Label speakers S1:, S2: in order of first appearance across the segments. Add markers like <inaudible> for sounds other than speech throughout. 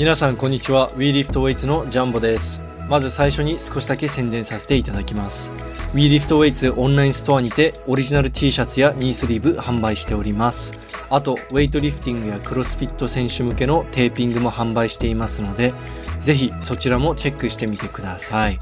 S1: 皆さんこんにちは。WeLiftWeights のジャンボです。まず最初に少しだけ宣伝させていただきます。WeLiftWeights オンラインストアにてオリジナル T シャツやニースリーブ販売しております。あとウェイトリフティングやクロスフィット選手向けのテーピングも販売していますのでぜひそちらもチェックしてみてください。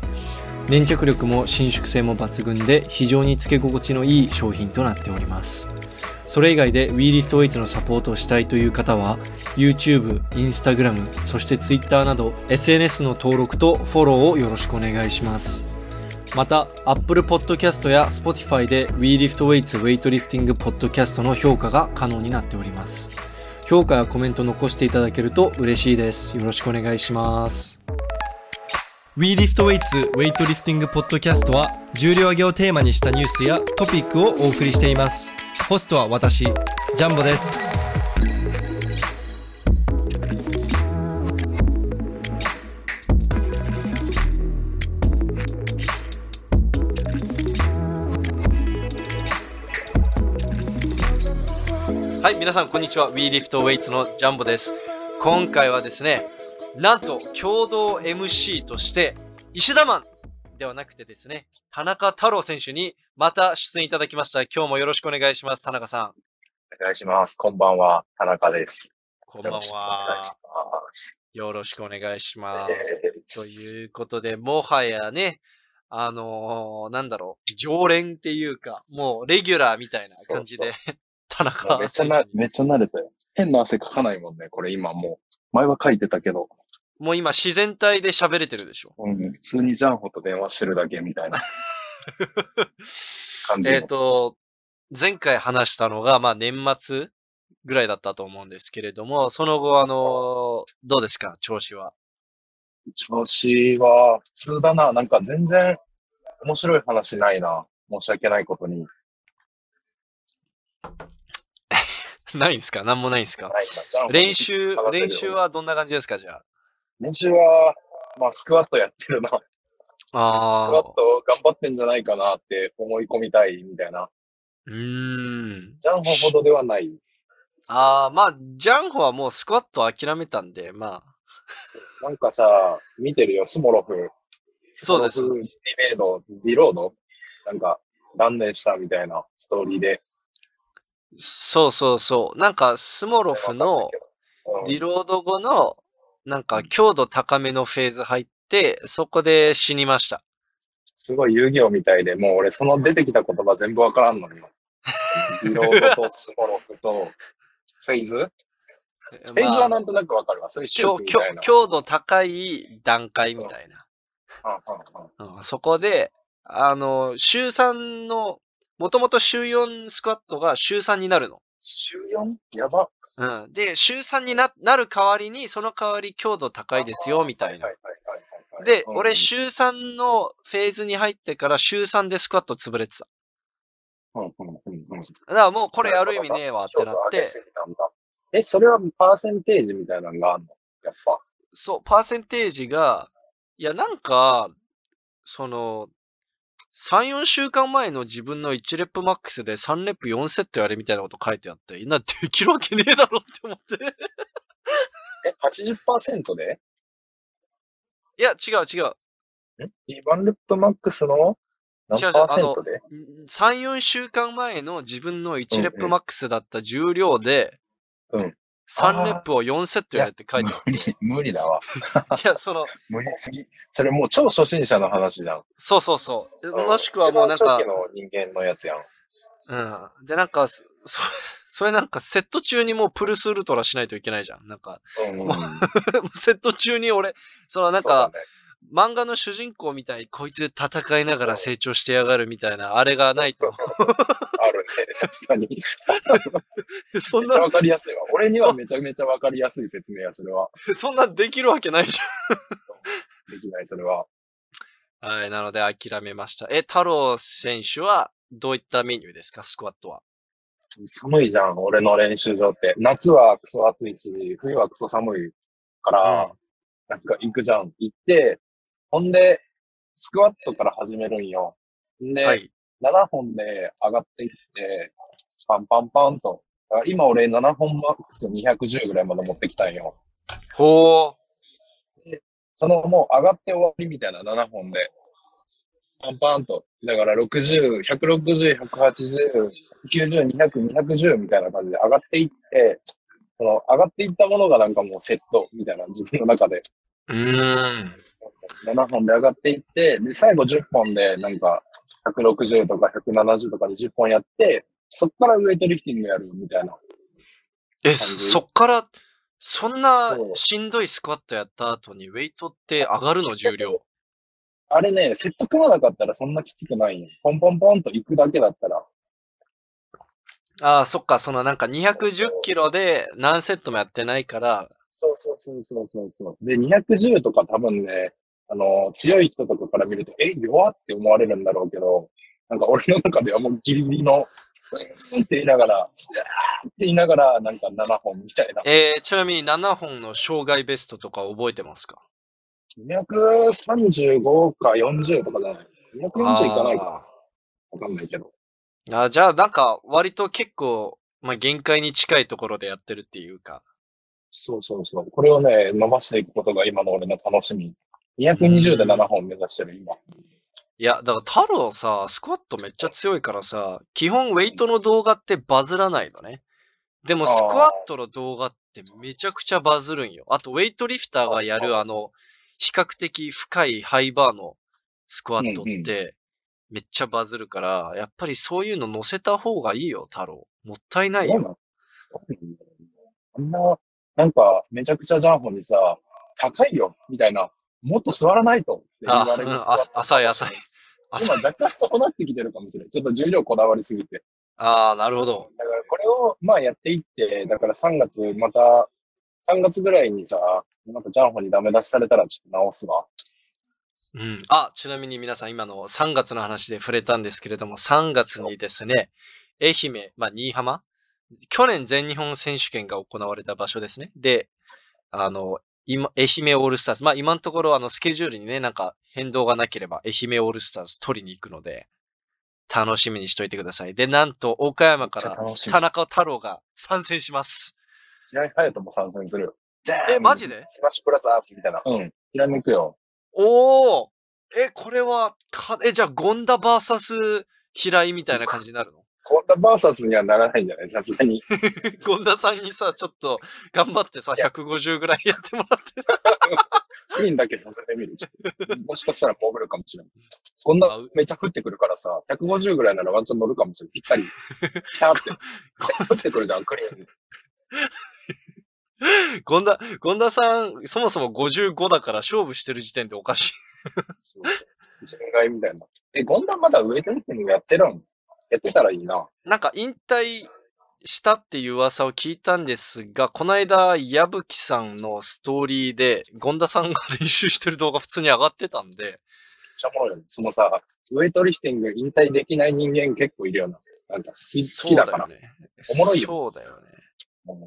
S1: 粘着力も伸縮性も抜群で非常につけ心地のいい商品となっております。それ以外で WeLiftWeights のサポートをしたいという方は YouTube、Instagram、そして Twitter など SNS の登録とフォローをよろしくお願いします。また Apple Podcast や Spotify で WeLiftWeights ウェイトリフティングポッドキャストの評価が可能になっております。評価やコメント残していただけると嬉しいです。よろしくお願いします。WeLiftWeights ウェイトリフティングポッドキャストは重量挙げをテーマにしたニュースやトピックをお送りしています。ホストは私ジャンボです。はい皆さんこんにちは。WeLiftWeights のジャンボです。今回はですねなんと共同 MC として石田マンではなくてですね、田中太郎選手にまた出演いただきました。今日もよろしくお願いします。田中さん。
S2: お願いします。こんばんは、田中です。
S1: こんばん
S2: よろしくお願
S1: はい
S2: し。ます。
S1: よろしくお願いします。
S2: え
S1: ということで、もはやね、あのーなんだろう、常連っていうか、もうレギュラーみたいな感じで、<laughs> 田
S2: も
S1: 中
S2: うめっちゃなめっちゃ慣れたよ。変な汗かかないもんね、これ今もう。前は書いてたけど、
S1: もう今自然体で喋れてるでしょ。
S2: うん、普通にジャンホと電話してるだけみたいな <laughs> 感じの。
S1: えっと、前回話したのが、まあ年末ぐらいだったと思うんですけれども、その後、あのーどうですか、調子は。
S2: 調子は普通だな。なんか全然面白い話ないな。申し訳ないことに。<laughs>
S1: ないんすか？何もないんすか？練習練習はどんな感じですか？じゃあ。
S2: 練習は、まあスクワットやってるな。スクワッ
S1: ああ。
S2: ト頑張ってんじゃないかなって思い込みたいみたいな。
S1: うーん。
S2: ジャンホほどではない。
S1: ああ、まあ、ジャンホはもうスクワット諦めたんで、まあ、
S2: なんかさ、見てるよ、スモロフ。
S1: そうです
S2: ディベード、ディロードなんか、断念したみたいなストーリーで。
S1: そうそうそう。なんか、スモロフの
S2: うん
S1: リロード後の、なんか、強度高めのフェーズ入って、そこで死にました。
S2: すごい遊戯王みたいで、もう俺その出てきた言葉全部わからんのに。ディロードとスモロフと、フェイズ？フェイズは
S1: まあ
S2: なんとなくわかるわ。それ
S1: 強強度高い段階みたいな。そこで、あの、週3の、もともと週4スクワットが週3になるの。
S2: 週 4? やば。
S1: うん。で、週3にななる代わりに、その代わり強度高いですよ、みたいな
S2: は。いはいはいはいはい
S1: で、
S2: うん
S1: 俺週3のフェーズに入ってから週3でスクワット潰れてた。
S2: うんうんうんうん。
S1: だからもうこれやる意味ねえわってなって。
S2: え、それはパーセンテージみたいなのがあるの？やっぱ。
S1: そう、パーセンテージが、いや、なんか、その、3、4週間前の自分の1レップマックスで3レップ4セットやれみたいなこと書いてあって、な、できるわけねえだろって思って。
S2: え、80%で？
S1: いや、違う違う。
S2: ワンルップマックスの何パーセントで
S1: ？3、4週間前の自分の1レップマックスだった重量で、
S2: うん
S1: 3レップを4セットやれって書いてあ
S2: 無理、無理だわ。
S1: る。<laughs> いや、その、
S2: 無理すぎ。それもう超初心者の話じゃん。
S1: そうそうそう。もしくはもうなんか
S2: 初期、の人間のやつやん。
S1: うん。で、なんか、そ、<laughs> そそれなんかセット中にもうプルスウルトラしないといけないじゃん。なんか、
S2: うん <laughs>
S1: セット中に俺、そのなんか、漫画の主人公みたいにこいつ戦いながら成長してやがるみたいな、あれがないと。<laughs>
S2: あるね。確かに。
S1: そん
S2: めっちゃ
S1: な、
S2: わかりやすいわ。俺にはめちゃめちゃわかりやすい説明や、それは。
S1: そんなできるわけないじ
S2: できない、それは。
S1: ゃん。はい、なので諦めました。え、太郎選手はどういったメニューですか、スクワットは。
S2: 寒いじゃん、俺の練習場って。夏はクソ暑いし、冬はクソ寒いから、
S1: うん
S2: なんか行くじゃん。行って、ほんで、スクワットから始めるんよ。んで、
S1: はい。
S2: 7本で上がっていって、パンパンパンと。あ今俺7本マックス210ぐらいまで持ってきたんよ。
S1: ほ
S2: そのもう上がって終わりみたいな7本で、パンパンと。だから60、160、180、90、200、210みたいな感じで上がっていって、その上がっていったものがなんかもうセットみたいな自分の中で。
S1: うーん。
S2: 7本で上がっていって、で、最後10本でなんか160とか170とかで10本やって、そっからウエイトリフティングやるみたいな。
S1: え、
S2: じ
S1: そっから、そんなしんどいスクワットやった後にウェイトって上がるの？重量。
S2: あれね、セット組まなかったらそんなきつくないよ。ポンポンポンと行くだけだったら。
S1: ああ、そっか、そのなんか210キロで何セットもやってないから、
S2: そうそうそうそうそうそう。で、210とか多分ね、あの、強い人とかから見ると、え、弱って思われるんだろうけど、なんか俺の中ではもうギリギリの、うーんって言いながら、うわーって言いながら、なんか7本みたいな。
S1: えー、ちなみに7本の障害ベストとか覚えてますか？
S2: 235か40とかじゃない ?240 いかないかわかんないけど。
S1: あじゃあなんか割と結構、まあ、限界に近いところでやってるっていうか。
S2: そうそうそう。これをね、伸ばしていくことが今の俺の楽しみ。220で7本目指してる、今。
S1: いや、だから太郎さ、スクワットめっちゃ強いからさ、基本ウェイトの動画ってバズらないのね。でもスクワットの動画ってめちゃくちゃバズるんよ。あとウェイトリフターがやるあの、比較的深いハイバーのスクワットってめっちゃバズるから、やっぱりそういうの載せた方がいいよ、太郎。もったいないよ。
S2: あんな、なんか、めちゃくちゃジャンホにさ、高いよ、みたいな。もっと座らないとって言われる
S1: あ浅い浅い
S2: 今若干そうなってきてるかもしれない。ちょっと重量こだわりすぎて。
S1: ああ、なるほど。
S2: だからこれを、まあやっていって、だから3月、また、3月ぐらいにさ、なんかジャンホにダメ出しされたらちょっと直すわ。
S1: うん。あ、ちなみに皆さん今の3月の話で触れたんですけれども、3月にですね、愛媛、まあ、新居浜？去年全日本選手権が行われた場所ですね。で、あの、今、愛媛オールスターズ。まあ、今のところ、あの、スケジュールにね、なんか変動がなければ、愛媛オールスターズ取りに行くので、楽しみにしといてください。で、なんと、岡山から田中太郎が参戦します。
S2: 平井隼人も参戦するよ。
S1: えマジで？
S2: スマッシュブラザーズみたいな。うん。ひらめくよ。
S1: おーえ、これは、か、え、じゃあ、ゴンダバーサス平井みたいな感じになるの？
S2: こんなバーサスにはならないんじゃない？さすがに。<laughs>
S1: ゴンダさんにさ、ちょっと頑張ってさ、
S2: いや
S1: 150ぐらいやってもらって。<laughs>
S2: クリーンだけさせてみる。もしかしたら潜るかもしれない。こんなめっちゃ降ってくるからさ、150ぐらいならワンチャン乗るかもしれない。ぴったり。ピターって。降ってくるじゃん、クリーン。
S1: ゴンダ、ゴンダさん、そもそも55だから勝負してる時点でおかしい。
S2: そう。人外みたいな。え、ゴンダまだウエイトリフティングやってるんやってたらいいな。
S1: なんか引退したっていう噂を聞いたんですが、この間、矢吹さんのストーリーで、ゴンダさんが練習してる動画普通に上がってたんで、
S2: ちゃおもろい。そのさ、ウエイトリフティング引退できない人間結構いるよな。なんか好き、好きだから。
S1: ね。
S2: おもろいよ
S1: そうだよね。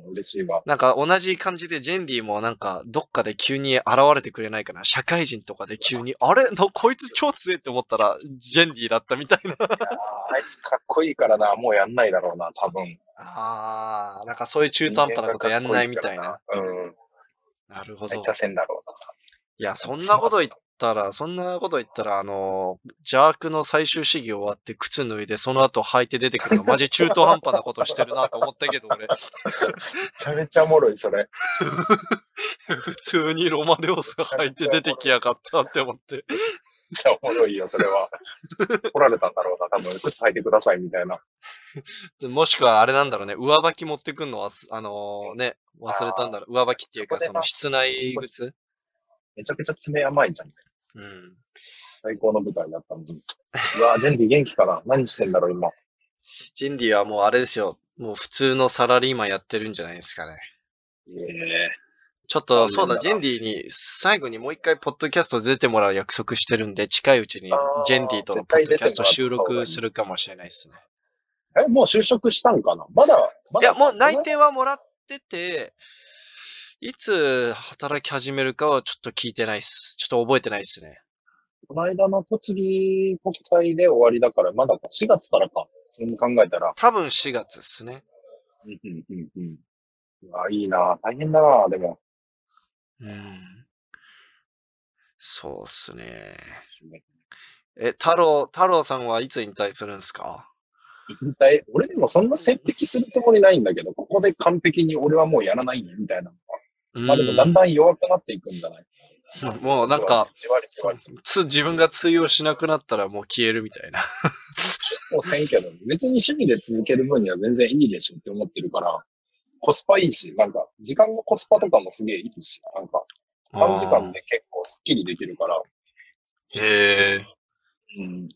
S2: 嬉しいわ。
S1: なんか同じ感じでジェンディもなんかどっかで急に現れてくれないかな？社会人とかで急に、あれ？なこいつ超強いって思ったらジェンディだったみたいな。
S2: いあいつかっこいいからな、もうやんないだろうな、多分。
S1: ああ、なんかそういう中途半端なことやんないみたいな。
S2: うん。
S1: なるほど
S2: めっち。ゃせんだろうな。
S1: いや、そんなこと言ったら、そんなこと言ったら、あの、邪悪の最終試技終わって靴脱いで、その後履いて出てくるの、<laughs> マジ中途半端なことしてるなと思ったけど、俺。
S2: めちゃめちゃおもろい、それ。<laughs>
S1: 普通にロマレオス履いて出てきやがったって思って。
S2: めっちゃおもろいよ、それは。来られたんだろうな、多分。靴履いてください、みたいな。
S1: もしくはあれなんだろうね、上履き持ってくんのは、あのね、忘れたんだろう。上履きっていうか、
S2: そ
S1: の室内靴
S2: めちゃくちゃ爪甘いじゃん。
S1: うん。
S2: 最高の舞台だったのに。うわジェンディ元気かな何してんだろう、今。
S1: ジェンディはもうあれですよ。もう普通のサラリーマンやってるんじゃないですかね。
S2: ええ
S1: ちょっと、そうだ、ジェンディに最後にもう一回ポッドキャスト出てもらう約束してるんで、近いうちにジェンディとのポッドキャスト収録するかもしれないですね。
S2: え、もう就職したんかな？まだ、まだ
S1: いや、もう内定はもらってて、いつ働き始めるかはちょっと聞いてないっす。ちょっと覚えてないっすね。
S2: この間の栃木国体で終わりだから、まだか、4月からか。普通に考えたら。
S1: 多分4月っすね。
S2: うんうんうんうん。うわ、いいな大変だなでも。
S1: うん。そうっすね。
S2: ですね。
S1: え、太郎、太郎さんはいつ引退するんですか？
S2: 引退、俺でもそんな線引きするつもりないんだけど、ここで完璧に俺はもうやらないみたいなのは。まあでもだんだん弱くなっていくんじゃない
S1: うんもうなんか。つ、自分が通用しなくなったらもう消えるみたいな。
S2: もうせんけど、別に趣味で続ける分には全然いいでしょって思ってるから、コスパいいし、なんか、時間のコスパとかもすげえいいし、なんか、短時間で結構スッキリできるから、
S1: へえ。
S2: うん。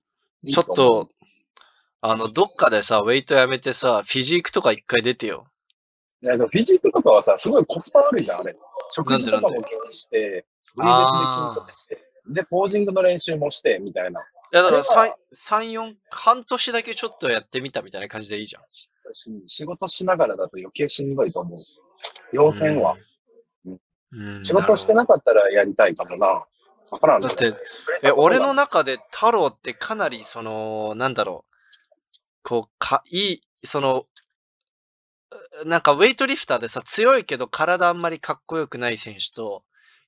S1: ちょっと、あの、どっかでさ、ウェイトやめてさ、フィジークとか一回出てよ。
S2: いや、でもフィジークとかはさ、すごいコスパ悪いじゃん、あれ。食事とかも気にして、フリーで筋トレして、で、ポージングの練習もして、みたいな。
S1: いや、だから
S2: あれは
S1: 3、3、4、半年だけちょっとやってみたみたいな感じでいいじゃん。
S2: し仕事しながらだと余計しんどいと思う。要線は。
S1: うん。
S2: 仕事してなかったらやりたいかもな。わからん
S1: だって、え、俺の中で太郎ってかなり、その、なんだろう、こう、か、いい、その、うなんかウェイトリフターでさ、強いけど体あんまりかっこよくない選手と、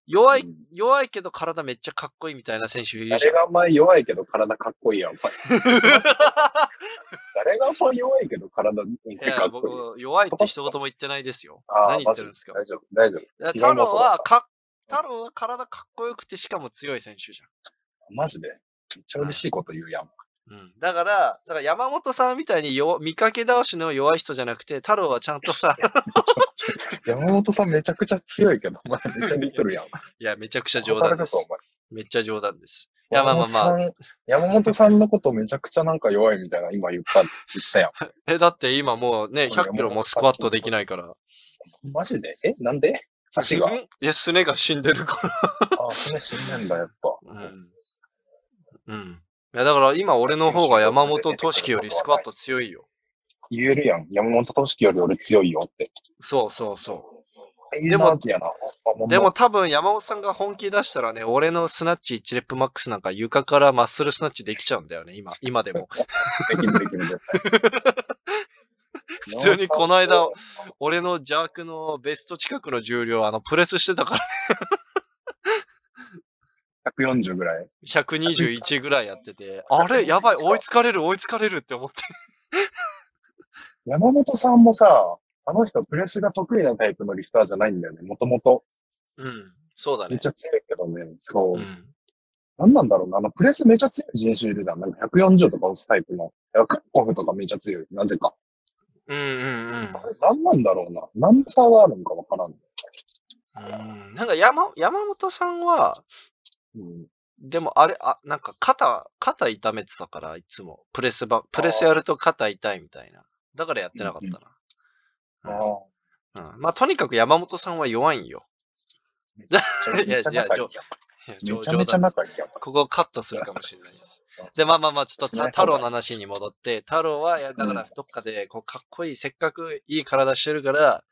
S1: 弱い、
S2: うん
S1: 弱いけど体めっちゃかっこいいみたいな選手いるじゃん。
S2: 誰があんまり弱いけど体かっこいいやん。お前 <laughs> 誰があんまり弱いけど体
S1: いや、
S2: かっこいい。
S1: 僕、弱いって一言も言ってないですよ。
S2: あー
S1: 何言ってるんですか
S2: 大丈夫、大丈夫。
S1: 太郎はか、太郎は体かっこよくてしかも強い選手じ
S2: マジで。めっちゃ嬉しいこと言うやん。
S1: うん。だから、だから山本さんみたいに弱見かけ倒しの弱い人じゃなくて、太郎はちゃんとさ、<laughs>
S2: 山本さんめちゃくちゃ強いけど、お前めっちゃ似とるやん。
S1: いや、めちゃくちゃ冗談です。めっちゃ冗談です。いや、まあまあまあ。
S2: 山本さんのことめちゃくちゃなんか弱いみたいな今言った、言ったやん。<laughs>
S1: え、だって今もうね、100キロもスクワットできないから。
S2: マジで？えなんで？足が？
S1: うんいや、すねが死んでるから。
S2: あ、それ死んでんだ、やっぱ。
S1: うん。うん。いや、だから今俺の方が山本俊樹よりスクワット強いよ。
S2: 言えるやん。山本俊樹より俺強いよって。
S1: そうそうそ
S2: で
S1: でも。でも、多分山本さんが本気出したらね、俺のスナッチ1レップマックスなんか床からマッスルスナッチできちゃうんだよね、今、今でも。
S2: できるできる、絶対。
S1: 普通にこの間俺の邪悪のベスト近くの重量、あの、プレスしてたから、
S2: 140ぐらい。
S1: 121ぐらいやってて、あれやばい、追いつかれる、追いつかれるって思って。
S2: 山本さんもさ、あの人プレスが得意なタイプのリフターじゃないんだよね。もともと。
S1: うん、そうだね
S2: めっち。ゃ強いけどね。そう。
S1: うん。
S2: なんなんだろうな。あの、プレスめちゃ強い人種いるじゃん。なんか140とか押すタイプの。クッコフとかめちゃ強い。なぜか。
S1: うんうんうん
S2: あれなんなんだろうな。何の差があるのかわからん。
S1: うん。なんか山、山本さんは、
S2: うん。
S1: でもあれ、あ、なんか肩、肩痛めてたから、いつも。プレスば、プレスやると肩痛いみたいな。だからやってなかったな。
S2: ああ。
S1: うんまあ、とにかく山本さんは弱いんよ。
S2: いいやん。<laughs>
S1: いや
S2: めちゃ
S1: 冗
S2: めちゃ
S1: 談
S2: 仲いいやん。
S1: ここカットするかもしれないです。で、まあまあまあ、ちょっと太郎の話に戻って、太郎は、いや、だからどっかで、こう、かっこいい、せっかくいい体してるから、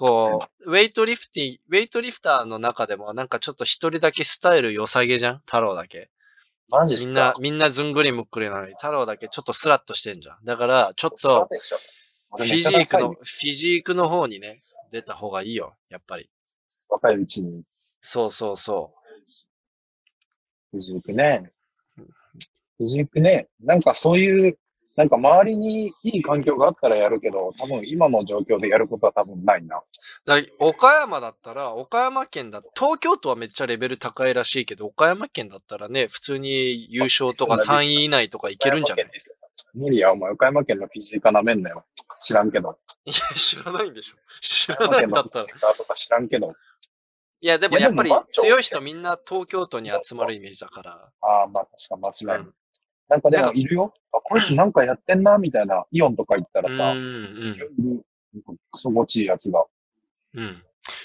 S1: こう、ウェイトリフティ、ウェイトリフターの中でも、なんかちょっと一人だけスタイル良さげじゃん？太郎だけ。
S2: マジっす
S1: みんな
S2: か、
S1: みんなずんぐりむっくりなのに、太郎だけちょっとスラッとしてんじゃん。だから、ちょっと、
S2: そうでしょ
S1: フィジークの、フィジークの方にね、出た方がいいよ、やっぱり。
S2: 若いうちに、
S1: そうそうそ
S2: フィジークね。フィジークね。なんかそういう、なんか周りにいい環境があったらやるけど、多分今の状況でやることは多分ないな。
S1: う。だ岡山だったら、岡山県だ、東京都はめっちゃレベル高いらしいけど、岡山県だったらね、普通に優勝とか
S2: あそうなん
S1: 3位以内とかいけるんじゃない？
S2: です無理や、お前、岡山県のフィジーカなめんなよ。知らんけど。
S1: いや、知らないんでしょ。知
S2: 岡
S1: らないんだったら。
S2: とか知らんけど。
S1: いや、でも
S2: いや
S1: やっぱり強い人みんな東京都に集まるイメージだから。
S2: ああ、まあ確か間違いない。
S1: うん
S2: なんかでもいるよ。あ、こいつなんかやってんな、みたいな。イオンとか行ったらさ、
S1: うん、
S2: い
S1: うん。
S2: るいるクソごちいやつが。
S1: うん。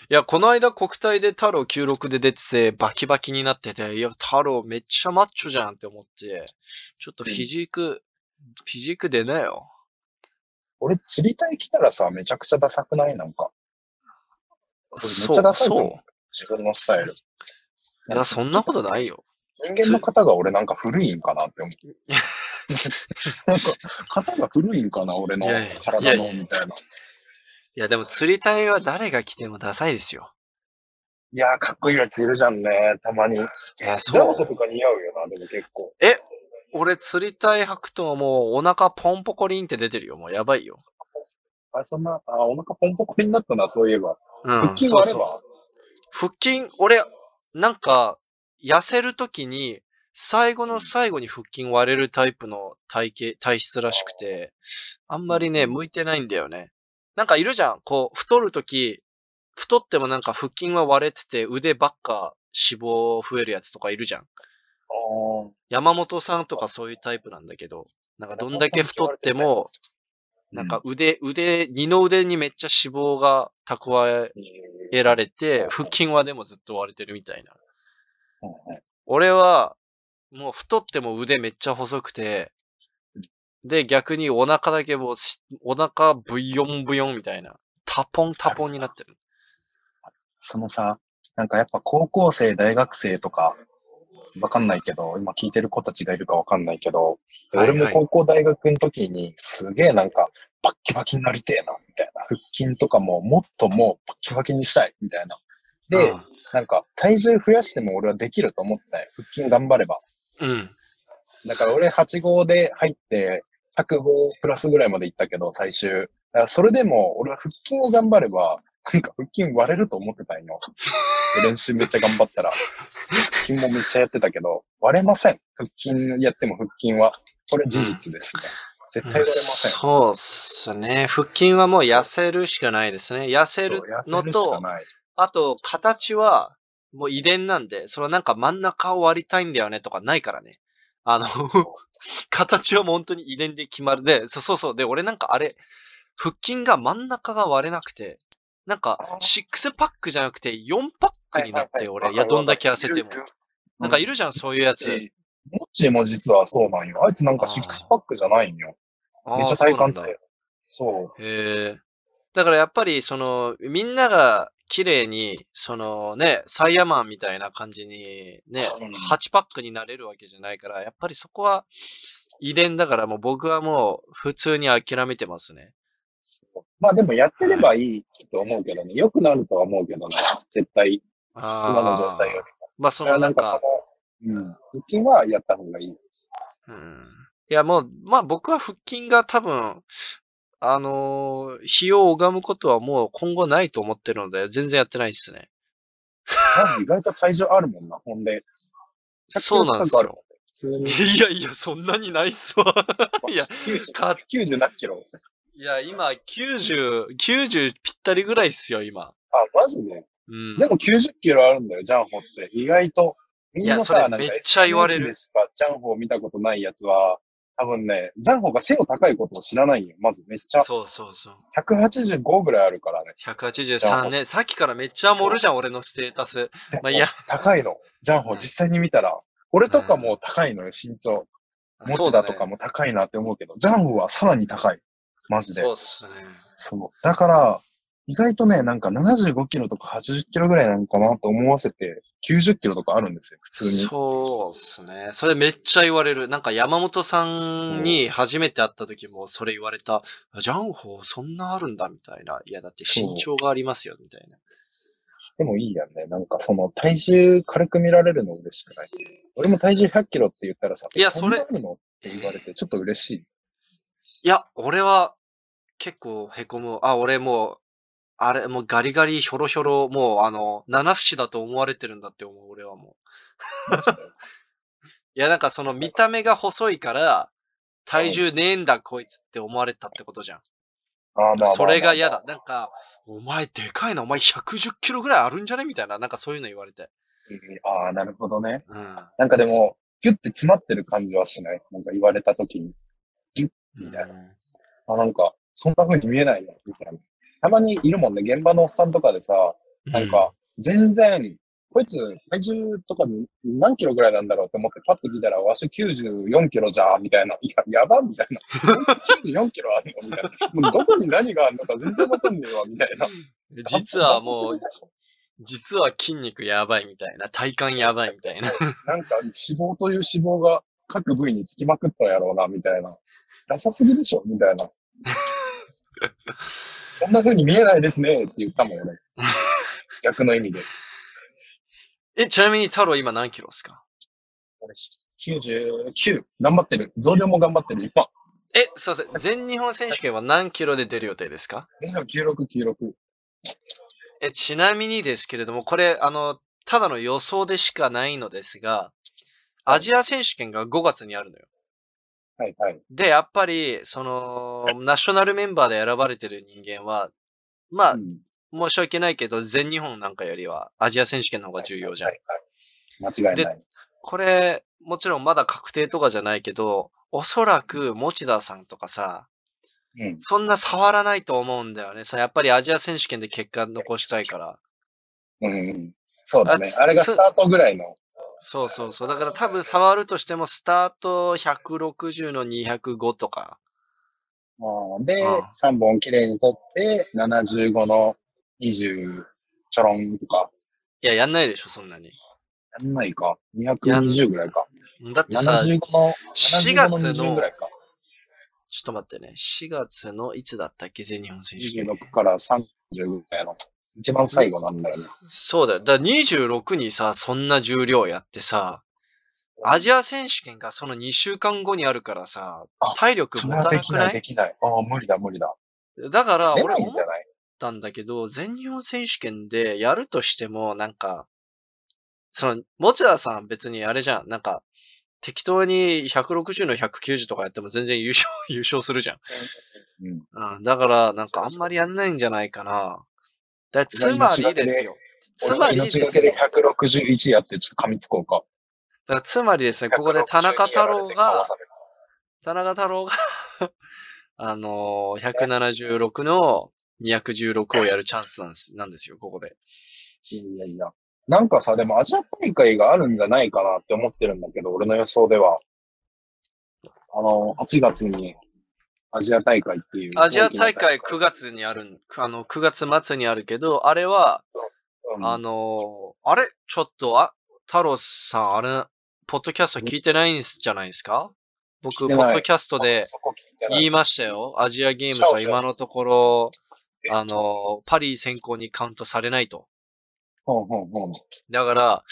S1: いや、この間国体で太郎96で出てて、バキバキになってて、いや、太郎めっちゃマッチョじゃんって思って、ちょっとフィジーク、フィジーク出なよ。
S2: 俺釣り体来たらさ、めちゃくちゃダサくない？なんか。めっち
S1: そう、
S2: ゃダサいと思う
S1: そ
S2: 自分のスタイル。
S1: う。いや、そんなことないよ。
S2: 人間の型が俺なんか古いんかなって思う。なんか、型が古いんかな俺の体のみたいな。
S1: いや、でも釣り隊は誰が来てもダサいですよ。
S2: いやー、かっこいいやついるじゃんね、たまに。
S1: いや、
S2: ジャン
S1: そう。
S2: ホとか似合うよな、でも結構。
S1: え、俺釣りたい履くともうお腹ポンポコリンって出てるよ。もうやばいよ。
S2: あ、そんな、あ、お腹ポンポコになったな、そういえば。
S1: うん。
S2: 腹筋
S1: そうそう
S2: 割れば。
S1: 腹筋、俺、なんか、痩せるときに、最後の最後に腹筋割れるタイプの体型、体質らしくて、あんまりね、向いてないんだよね。なんかいるじゃん。こう、太るとき、太ってもなんか腹筋は割れてて腕ばっか脂肪増えるやつとかいるじゃん。山本さんとかそういうタイプなんだけど、なんかどんだけ太っても、なんか、腕、腕、二の腕にめっちゃ脂肪が蓄え
S2: え
S1: られて、腹筋はでもずっと割れてるみたいな。
S2: うん
S1: 俺は、もう太っても腕めっちゃ細くて、で、逆にお腹だけもうし、お腹ブヨンブヨンみたいな。タポンタポンになってる。
S2: そのさ、なんかやっぱ高校生、大学生とか、わかんないけど、今聞いてる子たちがいるかわかんないけど、
S1: はいはい
S2: 俺も高校、大学の時にすげえなんか、バッキバキになりてえな、みたいな。腹筋とかももっともうバッキバキにしたい、みたいな。で、
S1: うん
S2: なんか体重増やしても俺はできると思ったよ。腹筋頑張れば。
S1: うん。
S2: だから俺8号で入って、105プラスぐらいまで行ったけど、最終。だからそれでも俺は腹筋を頑張れば、なんか腹筋割れると思ってたんよ。で <laughs> 練習めっちゃ頑張ったら。腹筋もめっちゃやってたけど、割れません。腹筋やっても腹筋は。これ事実ですね。絶対割れません。
S1: そうっすね。腹筋はもう痩せるしかないですね。痩せるの
S2: るしか
S1: と、
S2: ない。
S1: あと、形は、もう遺伝なんで、そのなんか真ん中を割りたいんだよねとかないからね。あの、<laughs> 形はもう本当に遺伝で決まる。で、そうそうそう。で、俺なんかあれ、腹筋が真ん中が割れなくて、なんか、シックスパックじゃなくて、4パックになって、俺、いや、どんだけ痩せても。なんかいるじゃん、そういうやつ。
S2: モッチーも実はそうなんよ。あいつなんかシックスパックじゃないんよ。めっちゃ体幹
S1: 強
S2: 強い。そう。
S1: へえ。だからやっぱり、その、みんなが綺麗に、そのね、サイヤマンみたいな感じに、ね
S2: うん、
S1: 8パックになれるわけじゃないから、やっぱりそこは遺伝だからもう僕はもう普通に諦めてますね。
S2: まあでもやってればいいと思うけどね。良くなるとは思うけどね。絶対。
S1: あ
S2: 今の状態より。
S1: まあそのなんか、
S2: その、うん。腹筋はやった方がいい。
S1: うん。いやもう、まあ僕は腹筋が多分、あのー、日を拝むことはもう今後ないと思ってるので、全然やってないですね。
S2: 意外と体重あるもんな、ほんで。100
S1: そうなんですよ。
S2: ね。普通に。
S1: いやいや、そんなにないっすわ。いや、
S2: 90、
S1: か
S2: 90何キロ
S1: いや、今、90、90ぴったりぐらいっすよ、今。
S2: あ、マジで？
S1: うん。
S2: でも90キロあるんだよ、ジャンホって。意外と。みん
S1: いや
S2: なさ、なんか
S1: それめっちゃ言われる
S2: ジャンホを見たことないやつは、多分ね、ジャンホが背の高いことを知らないよ。まずめっちゃ。
S1: そうそうそう。
S2: 185ぐらいあるからね。
S1: 183ね。さっきからめっちゃ盛るじゃん、俺のステータス。まあいや。
S2: 高いの。ジャンホ
S1: うん
S2: 実際に見たら。俺とかも高いのよ、身長。持田とか
S1: も。
S2: も高いなって思うけど、ジャンホはさらに高い。マジで。
S1: そうっすね。
S2: そう。だから、意外とね、なんか75キロとか80キロぐらいなのかなと思わせて、90キロとかあるんですよ、普通に。
S1: そうっすね。それめっちゃ言われる。なんか山本さんに初めて会った時もそれ言われた。あジャンホーそんなあるんだみたいな。いや、だって身長がありますよ、みたいな。
S2: でもいいやんね。なんかその体重軽く見られるの嬉しくない？俺も体重100キロって言ったらさ、
S1: いや
S2: えんなあるの？って言われて、ちょっと嬉しい。
S1: いや、俺は結構凹む。あ、俺もう、あれ、もうガリガリひょろひょろ、もうあの、七節だと思われてるんだって思う、俺はもう。<laughs> いや、なんかその見た目が細いから、体重ねえんだ、こいつって思われたってことじゃん。それが嫌だ。。なんか、お前でかいな、お前110キロぐらいあるんじゃね？みたいな、なんかそういうの言われて。
S2: ああ、なるほどね。
S1: うん。
S2: なんかでも、ギュッて詰まってる感じはしない？なんか言われた時に。みたいなあ、なんか、そんな風に見えないよ、みたいな。たまにいるもんね、現場のおっさんとかでさ、なんか、全然、こいつ、体重とか何キロぐらいなんだろうって思ってパッと見たら、わし94キロじゃーみたいな。いや、やばみたいな。94キロあるのみたいな。もうどこに何があるのか全然わかんねえわ、みたいな。
S1: うん実はもう、実は筋肉やばいみたいな、体幹やばいみたいな。
S2: なんか脂肪という脂肪が各部位につきまくったんやろうな、みたいな。ダサすぎでしょみたいな。そんな風に見えないですねって言ったもん、俺。<laughs> 逆の意味で。
S1: え、ちなみに太郎今何キロですか
S2: ？99。頑張ってる。増量も頑張ってる。一般。
S1: え、そうそう。全日本選手権は何キロで出る予定ですか
S2: ？96、96。
S1: え、ちなみにですけれども、これ、あの、ただの予想でしかないのですが、アジア選手権が5月にあるのよ。
S2: はいはい。
S1: で、やっぱり、その、ナショナルメンバーで選ばれてる人間は、まあ、
S2: うん
S1: 申し訳ないけど、全日本なんかよりはアジア選手権の方が重要じゃん。
S2: はいはい間違いない。
S1: これ、もちろんまだ確定とかじゃないけど、おそらく持田さんとかさ、
S2: うん。
S1: そんな触らないと思うんだよね。さ、やっぱりアジア選手権で結果残したいから。
S2: うんうん。そうだね
S1: あ
S2: れがスタートぐらいの。
S1: そうそうそう。だから多分触るとしても、スタート160の205とか。
S2: うんで、
S1: うん
S2: 3本きれいに取って、75の20ちょろんとか。
S1: いや、やんないでしょ、そんなに。
S2: やんないか。220ぐらいか。
S1: だってさ、
S2: 75の、
S1: 4
S2: 75の
S1: 月
S2: 20
S1: の。ちょっと待ってね。4月のいつだったっけ？全日本選手権。
S2: 26から30ぐらいの。一番最後なんだよね。
S1: そうだよ。だから26にさ、そんな重量やってさ、アジア選手権がその2週間後にあるからさ
S2: あ、
S1: 体力
S2: そ
S1: 持
S2: れはできない、
S1: たなくない
S2: できない。ああ、無理だ、無理だ。
S1: だから、
S2: 出
S1: 俺思っ
S2: ないんじゃない？
S1: たんだけど、全日本選手権でやるとしても、なんか、その、持田さん別にあれじゃん、なんか、適当に160の190とかやっても全然優勝、<laughs> 優勝するじゃん。
S2: うん。
S1: うん、だから、なんかあんまりやんないんじゃないかな。だつまりですよ。つまりですよ。
S2: 命がけで161やってちょっと噛みつこうか。
S1: だつまりですね、ここで田中太郎が、田中太郎が、<laughs> あのー、176の216をやるチャンスなんです、なんですよ、ここで。
S2: いやいや。なんかさ、でもアジア大会があるんじゃないかなって思ってるんだけど、俺の予想では。あの、8月にアジア大会っていう。
S1: アジア大会
S2: 大
S1: 9月にあるん、あの、9月末にあるけど、あれは、
S2: うん
S1: あのー、あれ？ちょっと、あ、太郎さん、あれ、ポッドキャスト聞いてないんじゃないですか？僕、ポッドキャストで言いましたよ。アジアゲームズは今のところ、あのー、パリ選考にカウントされないと。だから、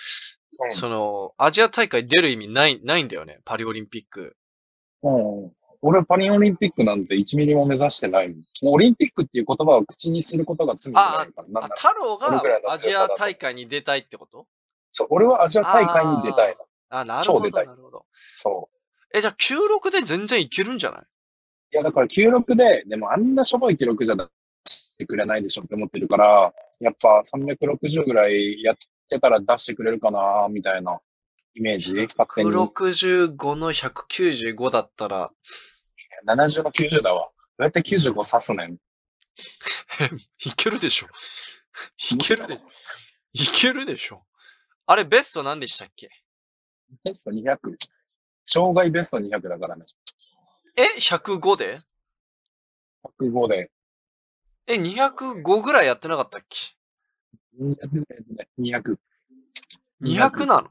S2: うん
S1: その、アジア大会出る意味ない、ないんだよね。パリオリンピック。
S2: うん。俺パリオリンピックなんて1ミリも目指してないオリンピックっていう言葉を口にすることが罪じゃないから。
S1: あ、
S2: だ
S1: 太郎がアジア大会に出たいってこと？
S2: そう、俺はアジア大会に出たいの。
S1: あ、なるほど、なるほど。
S2: そう。
S1: え、じゃあ96で全然いけるんじゃない？
S2: いや、だから96で、でもあんなしょぼい記録じゃ出してくれないでしょって思ってるから、やっぱ360ぐらいやってたら出してくれるかな、みたいなイメージ？勝手に。
S1: 165の195だったら、
S2: 70の90だわ。どうやって95刺すねん。<laughs>
S1: いけるでしょ。いけるで、いけるでしょ。あれ、ベスト何でしたっけ？
S2: ベスト200。障害ベスト200だからね。
S1: え、105で
S2: ？105で。
S1: え、205ぐらいやってなかったっけ
S2: ？200。
S1: 200なの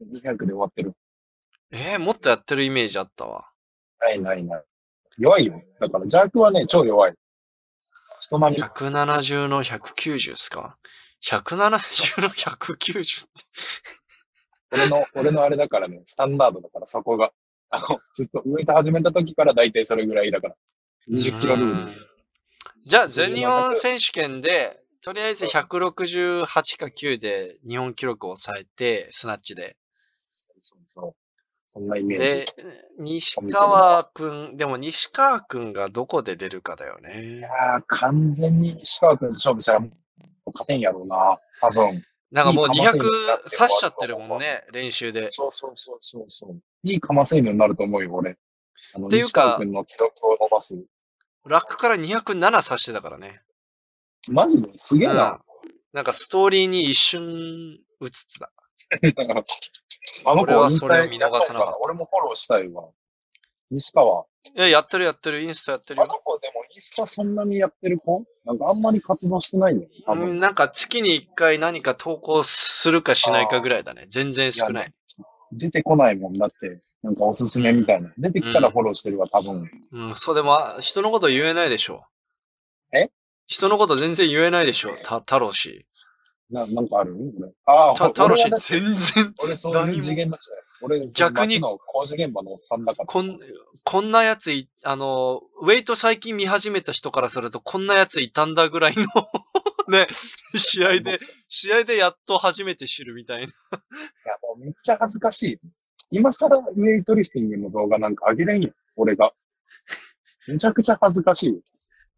S2: ？200で終わってる。
S1: えーもっとやってるイメージあったわ。
S2: ないないない。弱いよ。だから、ジャークはね、超弱い。人並み。
S1: 170の190っすか ?170 の190って。
S2: 俺の、俺のあれだからね、スタンダードだから、そこが。あの、ずっとウエイト始めた時から大体それぐらいだから。20キロルール。
S1: じゃあ、全日本選手権で、とりあえず168か9で日本記録を抑えて、スナッチで。
S2: そうそうそんなイメージ
S1: で。、西川くん、でも西川くんがどこで出るかだよ
S2: い
S1: ね。
S2: やー、完全に西川君と勝負したら、勝てんやろうな。多分。
S1: なんかもう
S2: いいか
S1: 200
S2: ませになって
S1: 刺しちゃってるもんね、練習で。
S2: そうそうそうそうそう。いいかませ犬になると思うよ、俺。あの、
S1: っていうか
S2: 西川君の記録を伸ばす。
S1: ラックから207刺してたからね。
S2: マジで？すげえ
S1: うん
S2: な。
S1: なんかストーリーに一瞬映ってた。
S2: あの
S1: 俺は
S2: 子インスタ
S1: それを見逃さなかった
S2: 俺もフォローしたいわ。西川。
S1: いや、やってるやってる、インスタやってるよ
S2: あの。子でもインスタそんなにやってる子？なんかあんまり活動してないんだよ。多分。
S1: うんなんか月に一回何か投稿するかしないかぐらいだね。全然少ない。
S2: 出てこないもんだって。なんかおすすめみたいな。出てきたらフォローしてるわ、多分。
S1: うん、そうでも、あ人のこと言えないでしょ。
S2: え？
S1: 人のこと全然言えないでしょ、た、太郎氏。
S2: な、なんかある？俺ああ、
S1: た、たろ全然、
S2: 俺そういう次元だし、俺、
S1: 逆に
S2: 工事現場のおっさんだから。
S1: こん、こんなやつい、あの、ウェイト最近見始めた人からすると、こんなやついたんだぐらいの <laughs> ね、試合で、試合でやっと初めて知るみたいな。
S2: いや、もうめっちゃ恥ずかしい。今更ウェイトリフティングの動画なんか上げれんよ、俺が。めちゃくちゃ恥ずかしいよ。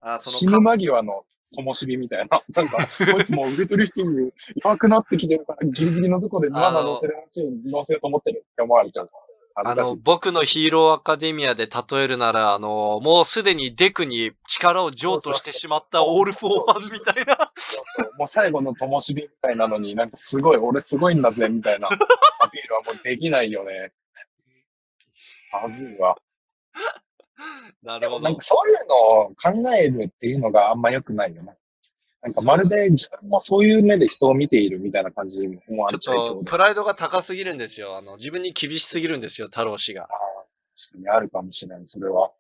S1: あ、
S2: 死ぬ間際の灯火みたいな。<laughs> なんか、こいつもうウェイトリフティング弱くなってきてるから、ギリギリのとこでまだ乗せるうちに乗せようと思ってるって思われちゃう。恥
S1: あの。僕のヒーローアカデミアで例えるなら、あの、もうすでにデクに力を譲渡してしまったオールフォーワンみたいな。
S2: そうそうもう最後の灯火みたいなのに、なんかすごい、俺すごいんだぜ、みたいな <laughs> アピールはもうできないよね。はずいわ。<laughs>
S1: なるほど
S2: なんか。そういうのを考えるっていうのがあんま良くないよね。なんかまるで自分もそういう目で人を見ているみたいな感じに思わ
S1: ちょっと、
S2: れちゃいそうで。
S1: プライドが高すぎるんですよ。あの、自分に厳しすぎるんですよ、太郎氏が。
S2: 確かにあるかもしれない、それは。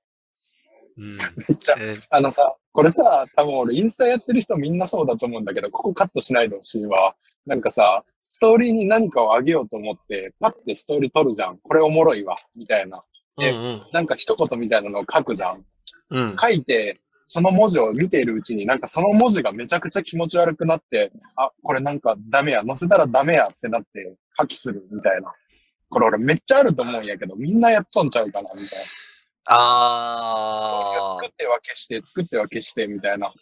S1: うん。<laughs>
S2: めっちゃ、
S1: えー
S2: あのさ、これさ、多分俺インスタやってる人みんなそうだと思うんだけど、ここカットしないでほしいわ。なんかさ、ストーリーに何かをあげようと思って、パッてストーリー撮るじゃん。これおもろいわ。みたいな。え
S1: うん
S2: なんか一言みたいなのを書くじゃん。
S1: うん。うん。
S2: 書いて、その文字を見ているうちに、なんかその文字がめちゃくちゃ気持ち悪くなって、あ、これなんかダメや、載せたらダメやってなって、破棄するみたいな。これ俺めっちゃあると思うんやけど、みんなやっとんちゃうかな、みたいな。
S1: あー
S2: 作っ。ては消して、作っては消して、みたいな。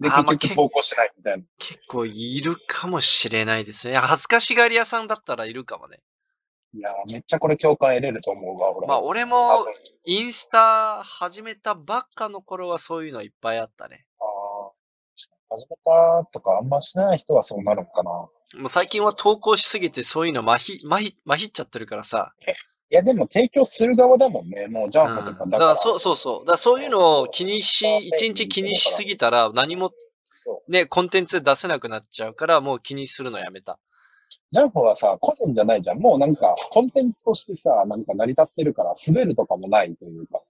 S2: で、結局投稿しないみたいな。
S1: 結構いるかもしれないですね。恥ずかしがり屋さんだったらいるかもね。
S2: いやー、めっちゃこれ共感得れると思うわ、俺。
S1: まあ俺
S2: 多
S1: も
S2: 分
S1: インスタ始めたばっかの頃はそういうのいっぱいあったね。
S2: あー始めたとかあんましない人はそうなるのかな。
S1: もう最近は投稿しすぎてそういうのまひ、まひ、まひっちゃってるからさ。
S2: いや、でも提供する側だもんね。もうジャンプとか
S1: うん、
S2: だから。
S1: だからそうそうそう。だからそういうのを気にし、一日気にしすぎたら何も
S2: そう
S1: ね、コンテンツ出せなくなっちゃうからもう気にするのやめた。
S2: ジャンプはさ、個人じゃないじゃん。もうなんか、コンテンツとしてさ、なんか成り立ってるから、滑るとかもないというか。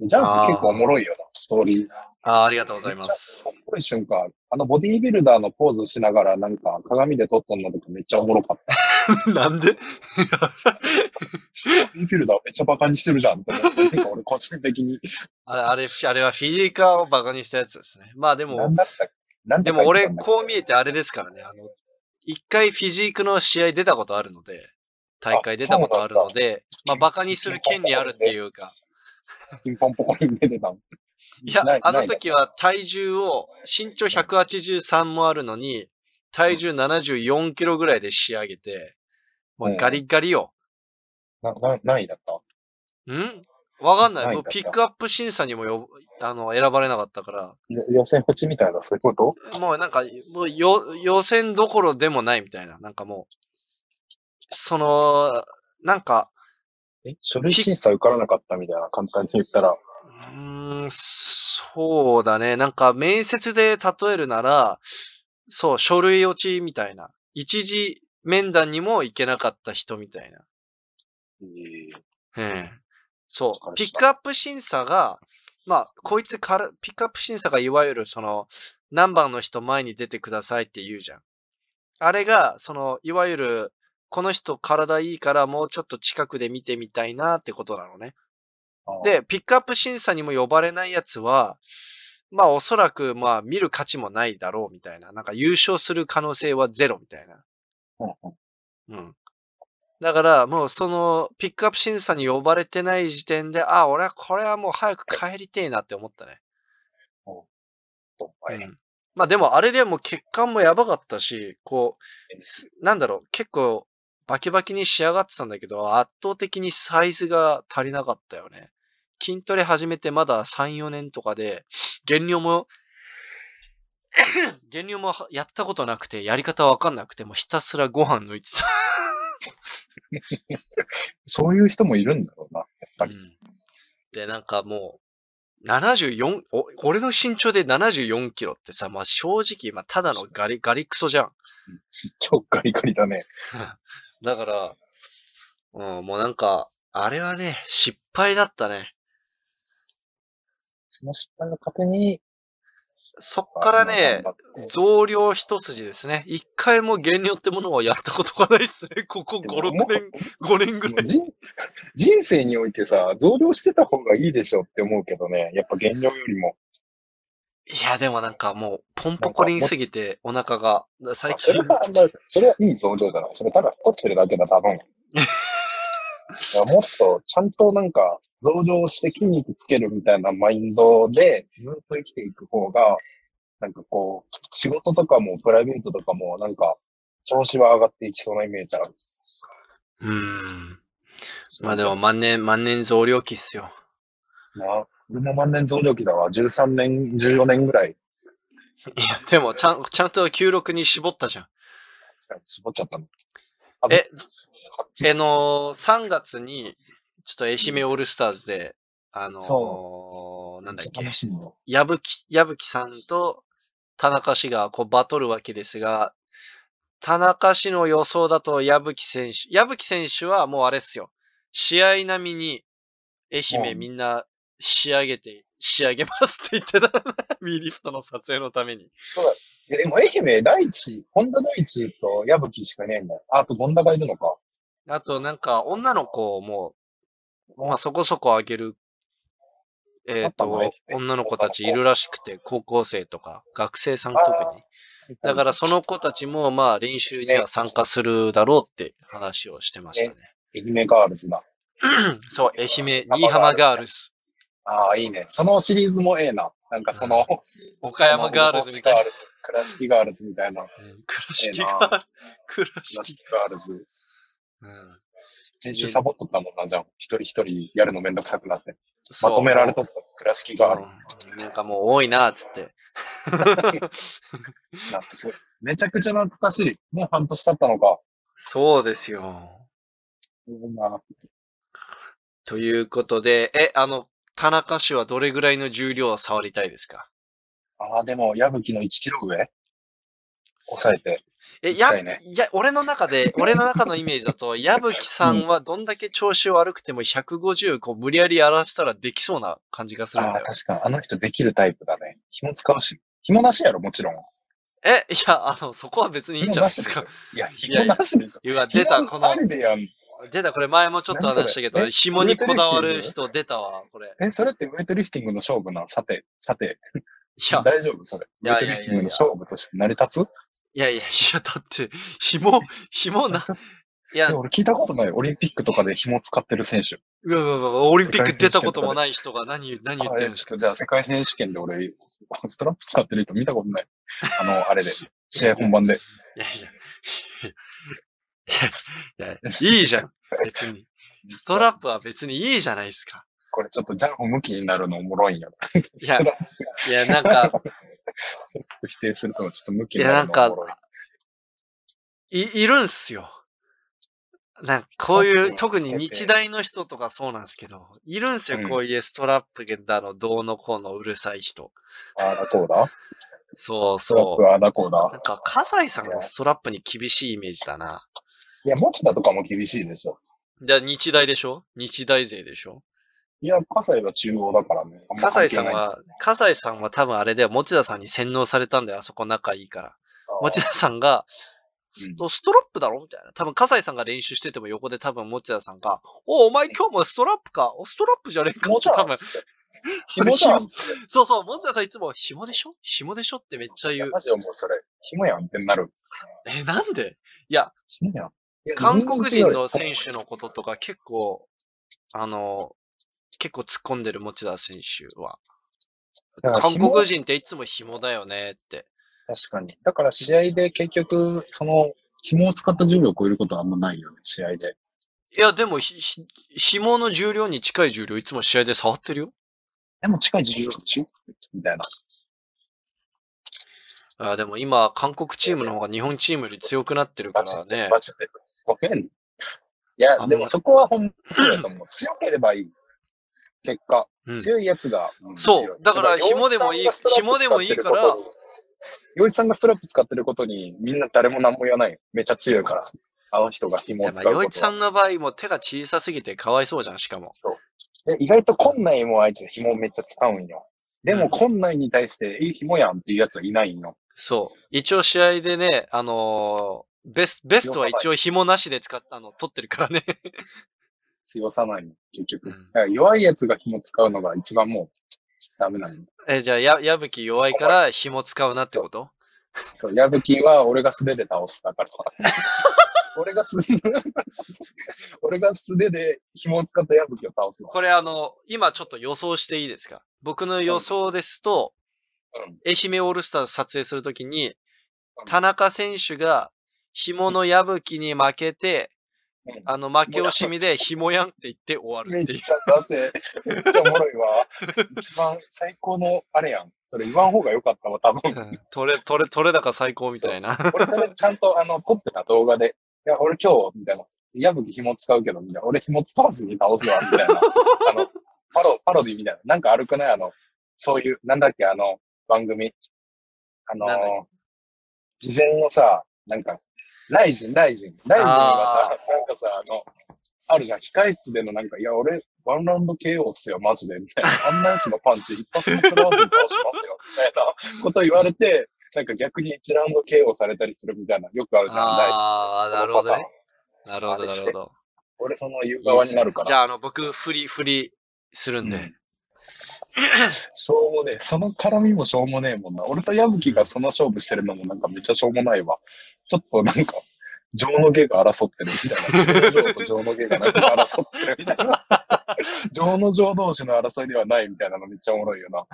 S2: ジャンプ結構おもろいよな、ストーリー。
S1: ああ、ありがとうございます。
S2: おもろい瞬間。あのボディービルダーのポーズしながら、なんか鏡で撮っとんのとかめっちゃおもろかった。<laughs>
S1: なんで？<laughs>
S2: ボディービルダーめっちゃバカにしてるじゃんって。なんか俺個人的に。
S1: あれ、あれ、あれはフィジーカーをバカにしたやつですね。まあで
S2: な
S1: も
S2: ん、だった
S1: でも俺、こう見えてあれですからね。あの、一回フィジークの試合出たことあるので、大会出たことあるので、まあバカにする権利あるっていうか、
S2: ピンポンポコリン出てたの。
S1: いやあの時は体重を、身長183もあるのに、体重74キロぐらいで仕上げて、もうガリガリよ。
S2: な、な、何位だった？
S1: ん？わかんない。ピックアップ審査にもよあの選ばれなかったから、
S2: よ予選落ちみたいな、そういうこと？
S1: もうなんか、もうよ予選どころでもないみたいな。なんかもう、その、なんか、
S2: え？書類審査受からなかったみたいな、簡単に言ったら。
S1: うーん、そうだね。なんか面接で例えるなら、そう、書類落ちみたいな。一次面談にも行けなかった人みたいな。
S2: え
S1: ええそう。
S2: た
S1: ピックアップ審査が、まあ、こいつから、ピックアップ審査がいわゆるその、何番の人前に出てくださいって言うじゃん。あれが、その、いわゆる、この人体いいからもうちょっと近くで見てみたいなってことなのね。
S2: ー、
S1: で、ピックアップ審査にも呼ばれないやつは、まあおそらくまあ見る価値もないだろうみたいな。なんか優勝する可能性はゼロみたいな。
S2: うん。
S1: だからもうそのピックアップ審査に呼ばれてない時点で、あ、俺はこれはもう早く帰りてえなって思ったね。
S2: そう
S1: んまあでもあれでも血管もやばかったし、こう、すなんだろう、結構バキバキに仕上がってたんだけど、圧倒的にサイズが足りなかったよね。筋トレ始めてまだ3、4年とかで、減量も、<coughs> 減量もはやったことなくて、やり方わかんなくて、もうひたすらご飯抜いてた。<laughs>
S2: そういう人もいるんだろうな、やっぱり。
S1: うんで、なんかもう、74、お俺の身長で74キロってさ、まあ正直、まあただのガリ、ガリクソじゃん。
S2: 超ガリガリだね。<laughs>
S1: だから、うん、もうなんか、あれはね、失敗だったね。
S2: その失敗の糧に、
S1: そっからね、増量一筋ですね。一回も減量ってものをやったことがないっすね。<laughs> ここ5、6年、5年ぐらい。
S2: 人人生においてさ、増量してた方がいいでしょって思うけどね。やっぱ減量よりも。
S1: いや、でもなんかもう、ポンポコリンすぎて、お腹が、最近。
S2: それは、それはいい増量じゃない。それただ太ってるだけだ、多分。<laughs> もっと、ちゃんとなんか、増量して筋肉つけるみたいなマインドで、ずっと生きていく方が、なんかこう、仕事とかもプライベートとかも、なんか、調子は上がっていきそうなイメージある。
S1: うん。まあでも万年、万年増量期っすよ。
S2: まあ、俺も万年増量期だわ。13年、14年ぐらい。い
S1: や、でもちゃん、ちゃんと96に絞ったじゃん。
S2: 絞っちゃったの。
S1: え、えの、3月に、ちょっと愛媛オールスターズで、あのー、なんだっけ、矢吹、矢吹さんと田中氏がこうバトるわけですが、田中氏の予想だと矢吹選手、矢吹選手はもうあれっすよ。試合並みに愛媛みんな仕上げて、仕上げますって言ってた。ミーリフトの撮影のために。
S2: そうだ。でも愛媛第一、本田第一と矢吹しかいないんだよ。あと権田がいるのか。
S1: あとなんか女の子も、まあそこそこあげる、えっ、ー、と、女の子たちいるらしくて、高校生とか、学生さん特に。だからその子たちもまあ練習には参加するだろうって話をしてましたね。
S2: 愛媛ガールズだ。<clears throat>
S1: そう、愛媛、新居浜ガールズ。
S2: ああ、いいね。そのシリーズもええな。なんかその、
S1: 岡山ガールズみたいな。
S2: 倉敷ガールズみたいな。
S1: 倉敷ガールズ。
S2: 倉敷ガールズ。うん。練習サボっとったもんな、じゃん。一人一人やるのめんどくさくなって。まとめられとった倉敷ガール
S1: ズ。なんかもう多いな、つって。<laughs>
S2: めちゃくちゃ懐かしい。もう半年経ったのか。
S1: そうですよ。ということで、え、あの、田中氏はどれぐらいの重量を触りたいですか？
S2: ああ、でも、矢吹の1キロ上？抑えて。
S1: え、や、ね、いや、俺の中で、<laughs> 俺の中のイメージだと、矢吹さんはどんだけ調子悪くても150こう無理やりやらせたらできそうな感じがするんだよ。
S2: あ確かに。あの人できるタイプだね。紐使うし。紐なしやろ、もちろん。
S1: え、いや、あの、そこは別にいいんじゃないですか。
S2: いや、紐なしでしょ。
S1: いや、出た、この。出た、これ前もちょっと話したけど、紐にこだわる人出たわ、これ。
S2: え、それってウェイトリフティングの勝負な、さて、さて。いや、大丈夫？それ。ウェイトリフティングの勝負として成り立つ？
S1: いやいやいや、だって、紐、紐な、
S2: いや、俺聞いたことない。オリンピックとかで紐使ってる選手。
S1: うわうわうわ、オリンピック出たこともない人が何、何言ってるんですか
S2: じゃあ世界選手権で俺、<laughs> ストラップ使ってる人見たことない。あの、あれで、<laughs> 試合本番で。いやいや、
S1: いや、いや、いいじゃん。別に。ストラップは別にいいじゃないですか。
S2: これちょっとジャンプ向きになるのおもろいんや。
S1: いや、いや、なんか、<laughs>
S2: 否定するとちょっと向きになるのい。いや、なんか、
S1: い、いるんすよ。なんかこういう、特に日大の人とかそうなんですけど、いるんすよ、うん、こういうストラップだの、どうのこうのうるさい人。
S2: ああだこうだ
S1: そうそう。
S2: ああだこうだ。
S1: なんか、葛西さんのストラップに厳しいイメージだな。
S2: いや、持田とかも厳しいでしょ。
S1: じゃ日大でしょ？日大勢でしょ？
S2: いや、葛西は中央だからね。
S1: 葛西さんは、葛西さんは多分あれで持田さんに洗脳されたんだよ、あそこ仲いいから。持田さんが、うん、ストラップだろみたいな。多分、葛西さんが練習してても横で多分、持田さんが、お、お前今日もストラップかお、ストラップじゃねえかって多分。<laughs>
S2: 紐じゃん。<laughs>
S1: そうそう、持田さんいつも、紐でしょ？紐でしょってめっちゃ言う。
S2: マジでもうそれ、紐やんってなる。
S1: え、なんで？いや。韓国人の選手のこととか結構、あの、結構突っ込んでる持田選手は。韓国人っていつも紐だよねって。
S2: 確かに。だから試合で結局、その、紐を使った重量を超えることはあんまないよね、試合で。
S1: いや、でもひ、ひ、紐の重量に近い重量いつも試合で触ってるよ。
S2: でも近い重量でしょみたいな。
S1: あでも今、韓国チームの方が日本チームより強くなってるからね。
S2: マジで。ごめん。いや、でもそこは本当そうだと思う。強ければいい。結果。うん、強いやつが、
S1: うん、そう。だから紐でもいい、紐でもいいから、
S2: 洋一さんがストラップ使ってることに、みんな誰も何も言わない。めっちゃ強いから。あの人が紐を使うこと
S1: 洋一さんの場合も手が小さすぎてかわいそうじゃん、しかも。
S2: そう。で意外とこんないもあいつ紐めっちゃ使うんよ。でも、
S1: うん
S2: こんなんに対して、え、紐やんっていうやつはいないんよ。
S1: そう。一応試合でね、あのーベスベストは一応紐なしで使ったの取ってるからね。
S2: 強さないの、結局。弱いやつが紐使うのが一番もう、ダメなの。
S1: え、じゃあ、や、矢吹弱いから紐使うなってこと？
S2: そう、矢吹は俺が素手で倒すだから。<laughs> 俺が素手、俺が素手で紐を使った矢吹を倒すわ。
S1: これあの、今ちょっと予想していいですか？僕の予想ですと、
S2: うん
S1: 愛媛オールスターズ撮影するときに
S2: うん、
S1: 田中選手が紐の矢吹に負けて、
S2: うん
S1: あの負け惜しみで紐やんって言って終わるっていう。
S2: めっちゃ出せ。めっちゃおもろいわ。一番最高のあれやん。それ言わん方がよかったわ、多分。
S1: うん取れ、取れ、取れ高最高みたいな。
S2: そうそう俺それちゃんとあの、撮ってた動画で、いや、俺今日、みたいな。矢吹紐使うけど、みたいな。俺紐使わずに倒すわ、みたいな。<laughs> あの、パロ、パロディみたいな。なんかあるくない？あの、そういう、なんだっけ、あの、番組。あの
S1: なんだっ
S2: 事前のさ、なんか、ライジン、ライジン。ライジンがさ、なんかさ、あの、あるじゃん。控室でのなんか、いや、俺、ワンラウンド KO っすよ、マジで。みたいな。<laughs> あんなやつのパンチ一発も食らわずに倒しますよ。みたいなこと言われて、なんか逆に1ラウンド KO されたりするみたいな、よくあるじゃん、大事。
S1: ああ、
S2: その
S1: なるほどね。なるほど、なるほど。
S2: 俺その言う側になるから。
S1: じゃあ、あの、僕、振り、振りするんで。
S2: うんしょうもねえ。その絡みもしょうもねえもんな。俺と矢吹がその勝負してるのもなんかめっちゃしょうもないわ。ちょっとなんか、情の下が争ってるみたいな。情の情と情の下がなんか争ってるみたいな。<laughs> 情の情同士の争いではないみたいなのめっちゃおもろいよな。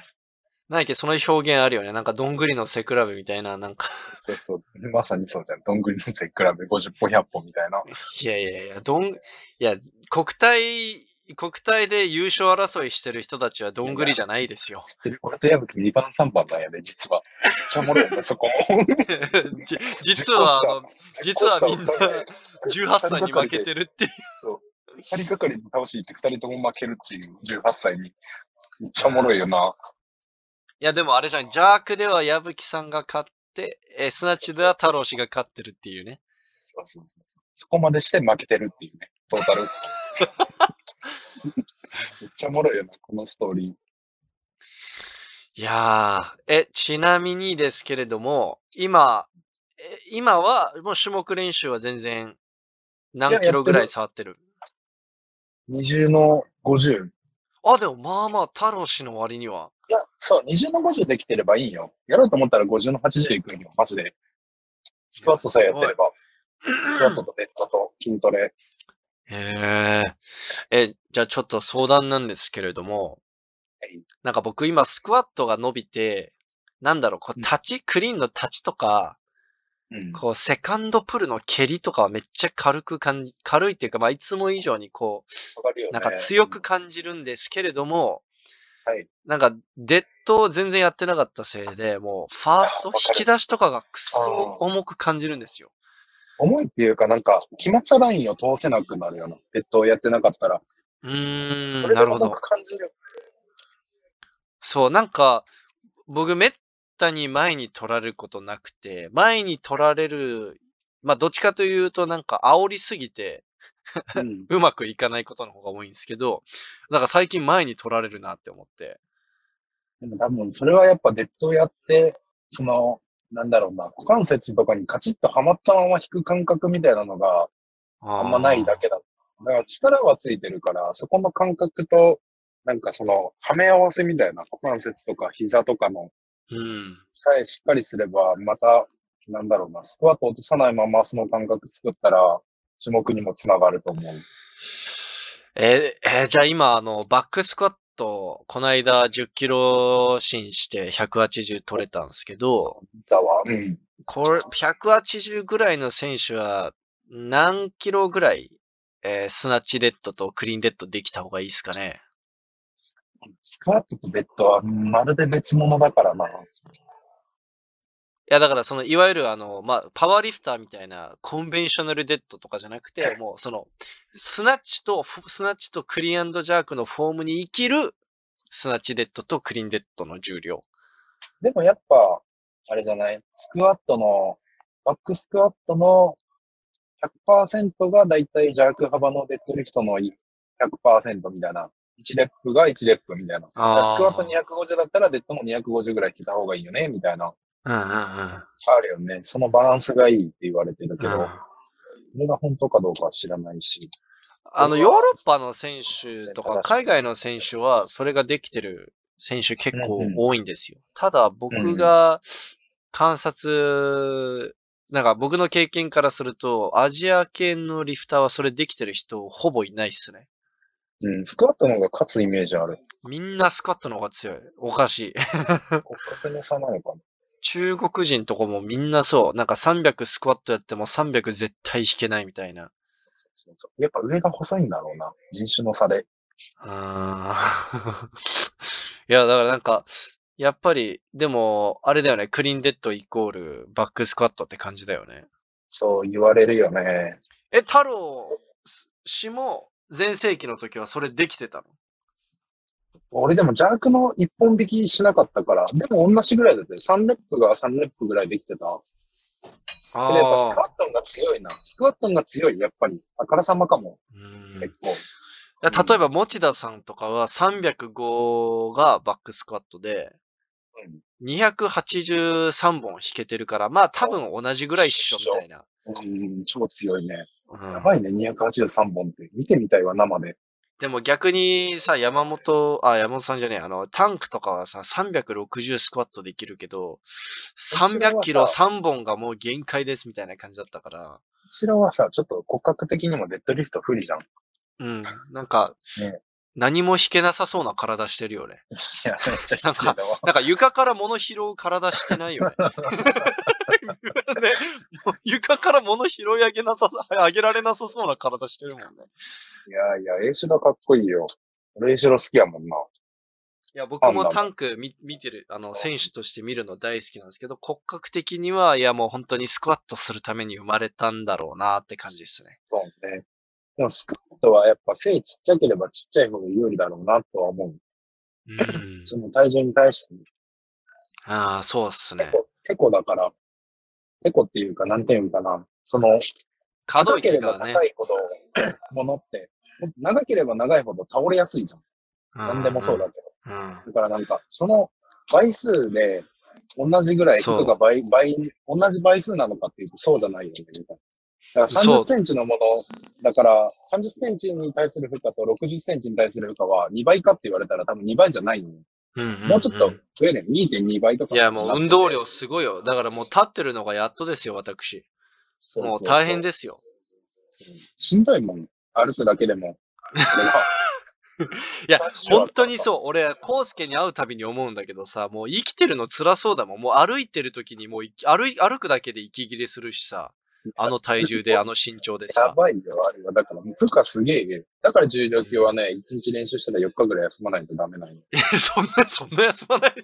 S1: 何やっけ、その表現あるよね。なんか、どんぐりの背比べみたいな、なんか。
S2: そうそう。まさにそうじゃん。どんぐりの背比べ50本100本みたいな。
S1: いやいやいや、どん、いや、国体、国体で優勝争いしてる人たちはどんぐりじゃないですよ。
S2: 知ってる俺と矢吹2番3番なんやで、実は。めっちゃおもろいよね、そこ <laughs>
S1: 実は、あの、実はみんな18歳に負けてるっていう。
S2: そう。二人がかりで倒しって二人とも負けるっていう18歳に。めっちゃおもろいよな。
S1: いや、でもあれじゃん、ジャークでは矢吹さんが勝って、えースナッチでは太郎氏が勝ってるっていうね。
S2: そうそうそう。そこまでして負けてるっていうね、トータル。<laughs> めっちゃおもろいよな、このストーリー。
S1: いやー、え、ちなみにですけれども、今、え今は、もう種目練習は全然、何キロぐらい触ってる
S2: ？20の50。い
S1: あ、でもまあまあ、太郎氏の割には。
S2: や、そう、20の50できてればいいんよ。やろうと思ったら50の80いくんよ、マジで。スクワットさえやってれば。スクワットとベッドと筋トレ。
S1: へえ。え、じゃあちょっと相談なんですけれども
S2: はい、
S1: なんか僕今スクワットが伸びて、なんだろう、こう、
S2: うん
S1: 立ち、クリーンの立ちとか、
S2: うん。
S1: こう、セカンドプルの蹴りとかはめっちゃ軽く感じ、軽いっていうか、まあ、いつも以上にこう、
S2: ね。
S1: なんか強く感じるんですけれども、
S2: はい
S1: なんか、デッドを全然やってなかったせいで、もう、ファースト、引き出しとかがく
S2: あ
S1: そ
S2: ー
S1: 重く感じるんですよ。
S2: 重いっていうか、なんか、決まったラインを通せなくなるよな。ベッドをやってなかったら。
S1: うーん、
S2: それで
S1: なるほど
S2: 重。く感じる。
S1: そう、なんか、僕めったに前に取られることなくて、前に取られる、まあどっちかというとなんか煽りすぎて
S2: うん。<laughs>
S1: うまくいかないことの方が多いんですけど、なんか最近前に取られるなって思って。
S2: でも多分それはやっぱデッドをやって、その、なんだろうな、股関節とかにカチッとはまったまま引く感覚みたいなのが
S1: あ
S2: あんまないだけだ。だから力はついてるから、そこの感覚と、なんかその、はめ合わせみたいな股関節とか膝とかの
S1: うん。
S2: さえしっかりすれば、また、なんだろうな、スクワット落とさないままその感覚作ったら、種目にもつながると思う。
S1: えーえーじゃあ今、あの、バックスクワット、この間10キロ進して180取れたんですけど、
S2: だわ。うん。
S1: これ、180ぐらいの選手は何キロぐらい、えースナッチデッドとクリーンデッドできた方がいいですかね。
S2: スクワットとベッドはまるで別物だからな。
S1: いや、だからその、いわゆるあの、まあ、パワーリフターみたいなコンベンショナルデッドとかじゃなくて、もうその、スナッチと、フスナッチとクリーンジャークのフォームに生きるスナッチデッドとクリーンデッドの重量。
S2: でもやっぱ、あれじゃない？スクワットの、バックスクワットの100%がだいたいジャーク幅のデッドリフトの100%みたいな1レップが1レップみたいな。スクワット250だったらデッドも250ぐらい来た方がいいよね、みたいな。
S1: うんうんうん。
S2: あるよね。そのバランスがいいって言われてるけど、
S1: うん
S2: それが本当かどうかは知らないし。
S1: あの、ヨーロッパの選手とか、海外の選手は、それができてる選手結構多いんですよ。ただ、僕が観察、なんか僕の経験からすると、アジア系のリフターはそれできてる人ほぼいないっすね。
S2: うん、スクワットの方が勝つイメージある。
S1: みんなスカットの方が強い。おかしい。
S2: 骨格の差なのかな。
S1: 中国人とかもみんなそう。なんか300スクワットやっても300絶対引けないみたいな。
S2: そうそうやっぱ上が細いんだろうな。人種の差で。
S1: あー <laughs> いや、だからなんか、やっぱり、でも、あれだよね、クリーンデッドイコールバックスクワットって感じだよね。
S2: そう言われるよね。
S1: え、太郎氏も前世紀の時はそれできてたの？
S2: 俺でも邪悪の一本引きしなかったから、でも同じぐらいだって、3レップが3レップぐらいできてた。
S1: あ
S2: でやっぱスク
S1: あ
S2: ワットンが強いな。スクワットンが強い、やっぱり。あからさまかも、
S1: うんい
S2: 結構。
S1: や例えば、持田さんとかは305がバックスクワットで、283本引けてるから、まあ多分同じぐらいっしょ、みたいな。
S2: うん、超強いね。
S1: うん
S2: やばいね、283本って。見てみたいわ、生で。
S1: でも逆にさ、山本、あ、山本さんじゃねえ、あの、タンクとかはさ、360スクワットできるけど、300キロ3本がもう限界ですみたいな感じだったから、
S2: 後ろはさ、ちょっと骨格的にもデッドリフト不利じゃん。い
S1: うん、なんか、
S2: ね
S1: 何も引けなさそうな体してるよね。
S2: や、めっちゃ失礼だわ。
S1: なんか床から物拾う体してないよね。<laughs> ねもう床から物拾い上げなさ、上げられなさそうな体してるもんね。
S2: いやいや、エイシュロかっこいいよ。俺エイシュロ好きやもんな。
S1: いや、僕もタンク見見てる、あの、選手として見るの大好きなんですけど、骨格的には、いや、もう本当にスクワットするために生まれたんだろうなって感じですね。
S2: そうね。でもスクワットはやっぱ背ちっちゃければちっちゃい方が有利だろうなとは思う。
S1: うん。
S2: その体重に対して。
S1: ああ、そうっすね
S2: 結構だから、結構っていうか、なんていうんかな。その、
S1: 可動
S2: 長ければ
S1: 域がね。
S2: 長いほど、<clears throat> ものって、長ければ長いほど倒れやすいじゃん。なんでもそうだけど。
S1: うん。
S2: だからなんか、その倍数で、同じぐらい、
S1: そう
S2: 服が倍、倍、同じ倍数なのかっていうと、そうじゃないよね、みたいな。だから
S1: そう
S2: 30センチのもの、だから30センチに対する負荷と60センチに対する負荷は2倍かって言われたら多分2倍じゃないのよ。
S1: うんうんうん
S2: もうちょっと増えね、2.2倍とか。
S1: いや、もう運動量すごいよ。だからもう立ってるのがやっとですよ、私。
S2: そうそうそう
S1: もう大変ですよ。
S2: しんどいもん。歩くだけでも。<laughs>
S1: いや、
S2: 80
S1: 本当にそう。俺、コウスケに会うたびに思うんだけどさ、もう生きてるの辛そうだもん。もう歩いてる時にもうい歩い、歩くだけで息切れするしさ。あの体重で、あの身長で
S2: や
S1: さ。
S2: ばいよ、あれは。だから、負荷すげえ。だから重量級はね、1日練習したら4日ぐらい休まないとダメなんよ。<laughs>
S1: そんな、そんな休まない。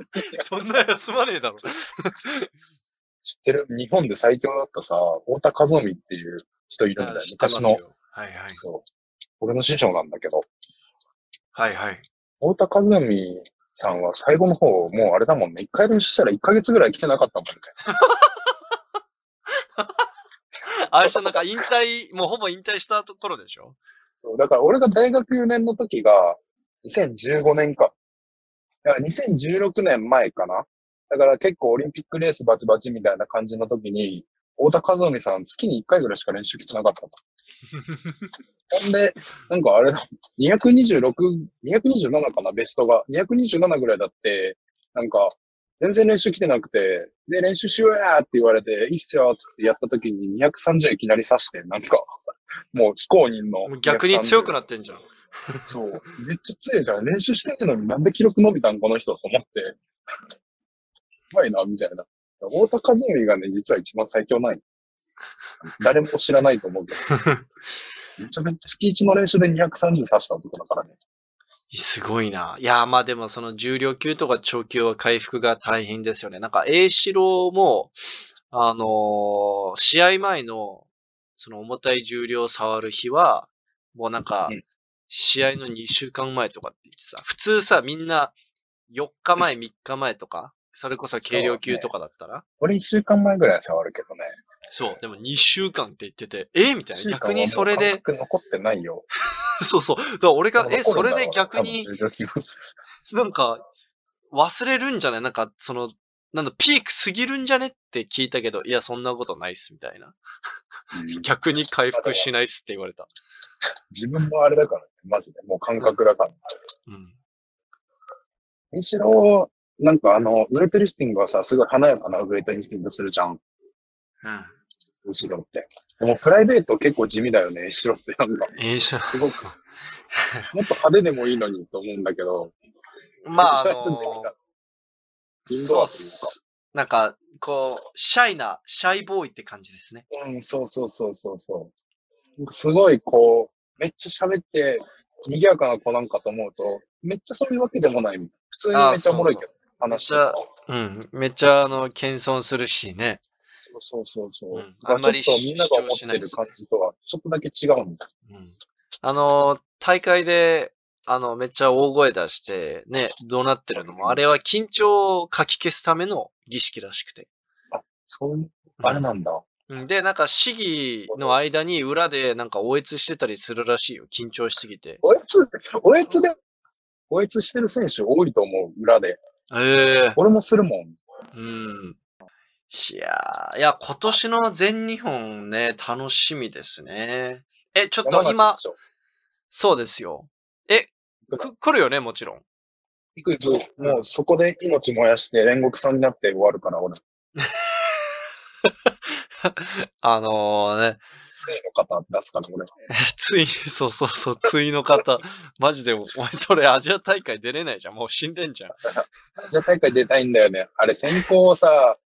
S1: <laughs> そんな休まねえだろ。
S2: 知ってる？日本で最強だったさ、太田和臣っていう人いるんだよ。昔の。
S1: よ。はいはい。
S2: そう。俺の師匠なんだけど、
S1: はいはい。
S2: 太田和臣さんは最後の方、もうあれだもんね。一回練習したら1ヶ月ぐらい来てなかったもんね。<laughs>
S1: あれしたなんか引退、もうほぼ引退したところでしょ？
S2: そう。だから俺が大学4年の時が、2015年か。だから2016年前かな。だから結構オリンピックレースバチバチみたいな感じの時に、太田和臣さん月に1回ぐらいしか練習来てなかったの。ほ <laughs> んで、なんかあれだ、226、227かな、ベストが。227ぐらいだって、なんか、全然練習来てなくて、で、練習しようやーって言われて、いいっすよーっつってやった時に230いきなり刺して、なんか、<laughs> もう非公認の。
S1: 逆に強くな
S2: っ
S1: ってんじゃん。<laughs>
S2: そう。めっちゃ強いじゃん。練習してんのになんで記録伸びたんこの人と思って。うまいな、みたいな。太田和則がね、実は一番最強ない。誰も知らないと思うけど。<laughs> めちゃめちゃ月1の練習で230刺した男だからね。
S1: すごいな。いや、まあでもその重量級とか長級は回復が大変ですよね。なんか、栄四郎も、あのー試合前の、その重たい重量を触る日は、もうなんか
S2: うん、
S1: 試合の2週間前とかって言ってさ、普通さ、みんな4日前、3日前とか、それこそ軽量級とかだったら、
S2: 俺1週間前ぐらい触るけどね。
S1: そう、でも2週間って言ってて、えみたいな。逆にそれで
S2: 残ってないよ。<laughs>
S1: そうそう。だから俺が、え、それで逆
S2: 多
S1: になんか、忘れるんじゃないなんか、その、なんだ、ピーク過ぎるんじゃね？って聞いたけど、いや、そんなことないっす、みたいな。
S2: うん <laughs>
S1: 逆に回復しないっすって言われた。
S2: 自分もあれだからね、マジで。もう感覚だから。
S1: うん。
S2: むしろ、なんかあの、ウエイトリフティングはさ、すごい華やかなウエイトリフティングするじゃん。
S1: うん。
S2: 後ろって。でもプライベート結構地味だよね、後ろって。なんか、
S1: ええじゃん。
S2: すごく。もっと派手でもいいのにと思うんだけど。
S1: まあ、あの
S2: だ、イン
S1: そうっ
S2: ドアというか。
S1: す。なんか、こう、シャイな、シャイボーイって感じですね。
S2: うん、そうそうそうそうそう。すごいこう、めっちゃ喋って、賑やかな子なんかと思うと、めっちゃそういうわけでもない。普通にめっちゃおもろいけど、話してた
S1: うん。めっちゃ、あの、謙遜するしね。
S2: そうそうそうそう。
S1: うんあんまり
S2: みんなが思る感じとは、ちょっとだけ違うんだ。
S1: うん。あの、大会で、あの、めっちゃ大声出して、ね、どうなってるのも、あれは緊張をかき消すための儀式らしくて。
S2: そういう、あれなんだ。
S1: うんで、なんか、市議の間に裏でなんか、応越してたりするらしいよ。緊張しすぎて。
S2: おえつ、おえつで、おえつしてる選手多いと思う、裏で。
S1: ええ
S2: 俺もするもん。
S1: うん。いやー、いや、今年の全日本ね、楽しみですね。え、ちょっと今そうですよ。え、く、来るよね、もちろん。
S2: 行く行く。もうそこで命燃やして煉獄さんになって終わるから、俺。<laughs>
S1: あのね、
S2: ついの方出すから、俺。<laughs>
S1: つい、そうそうそう、ついの方。<laughs> マジで、お前それアジア大会出れないじゃん。もう死んでんじゃん。
S2: アジア大会出たいんだよね。あれ、選考をさ、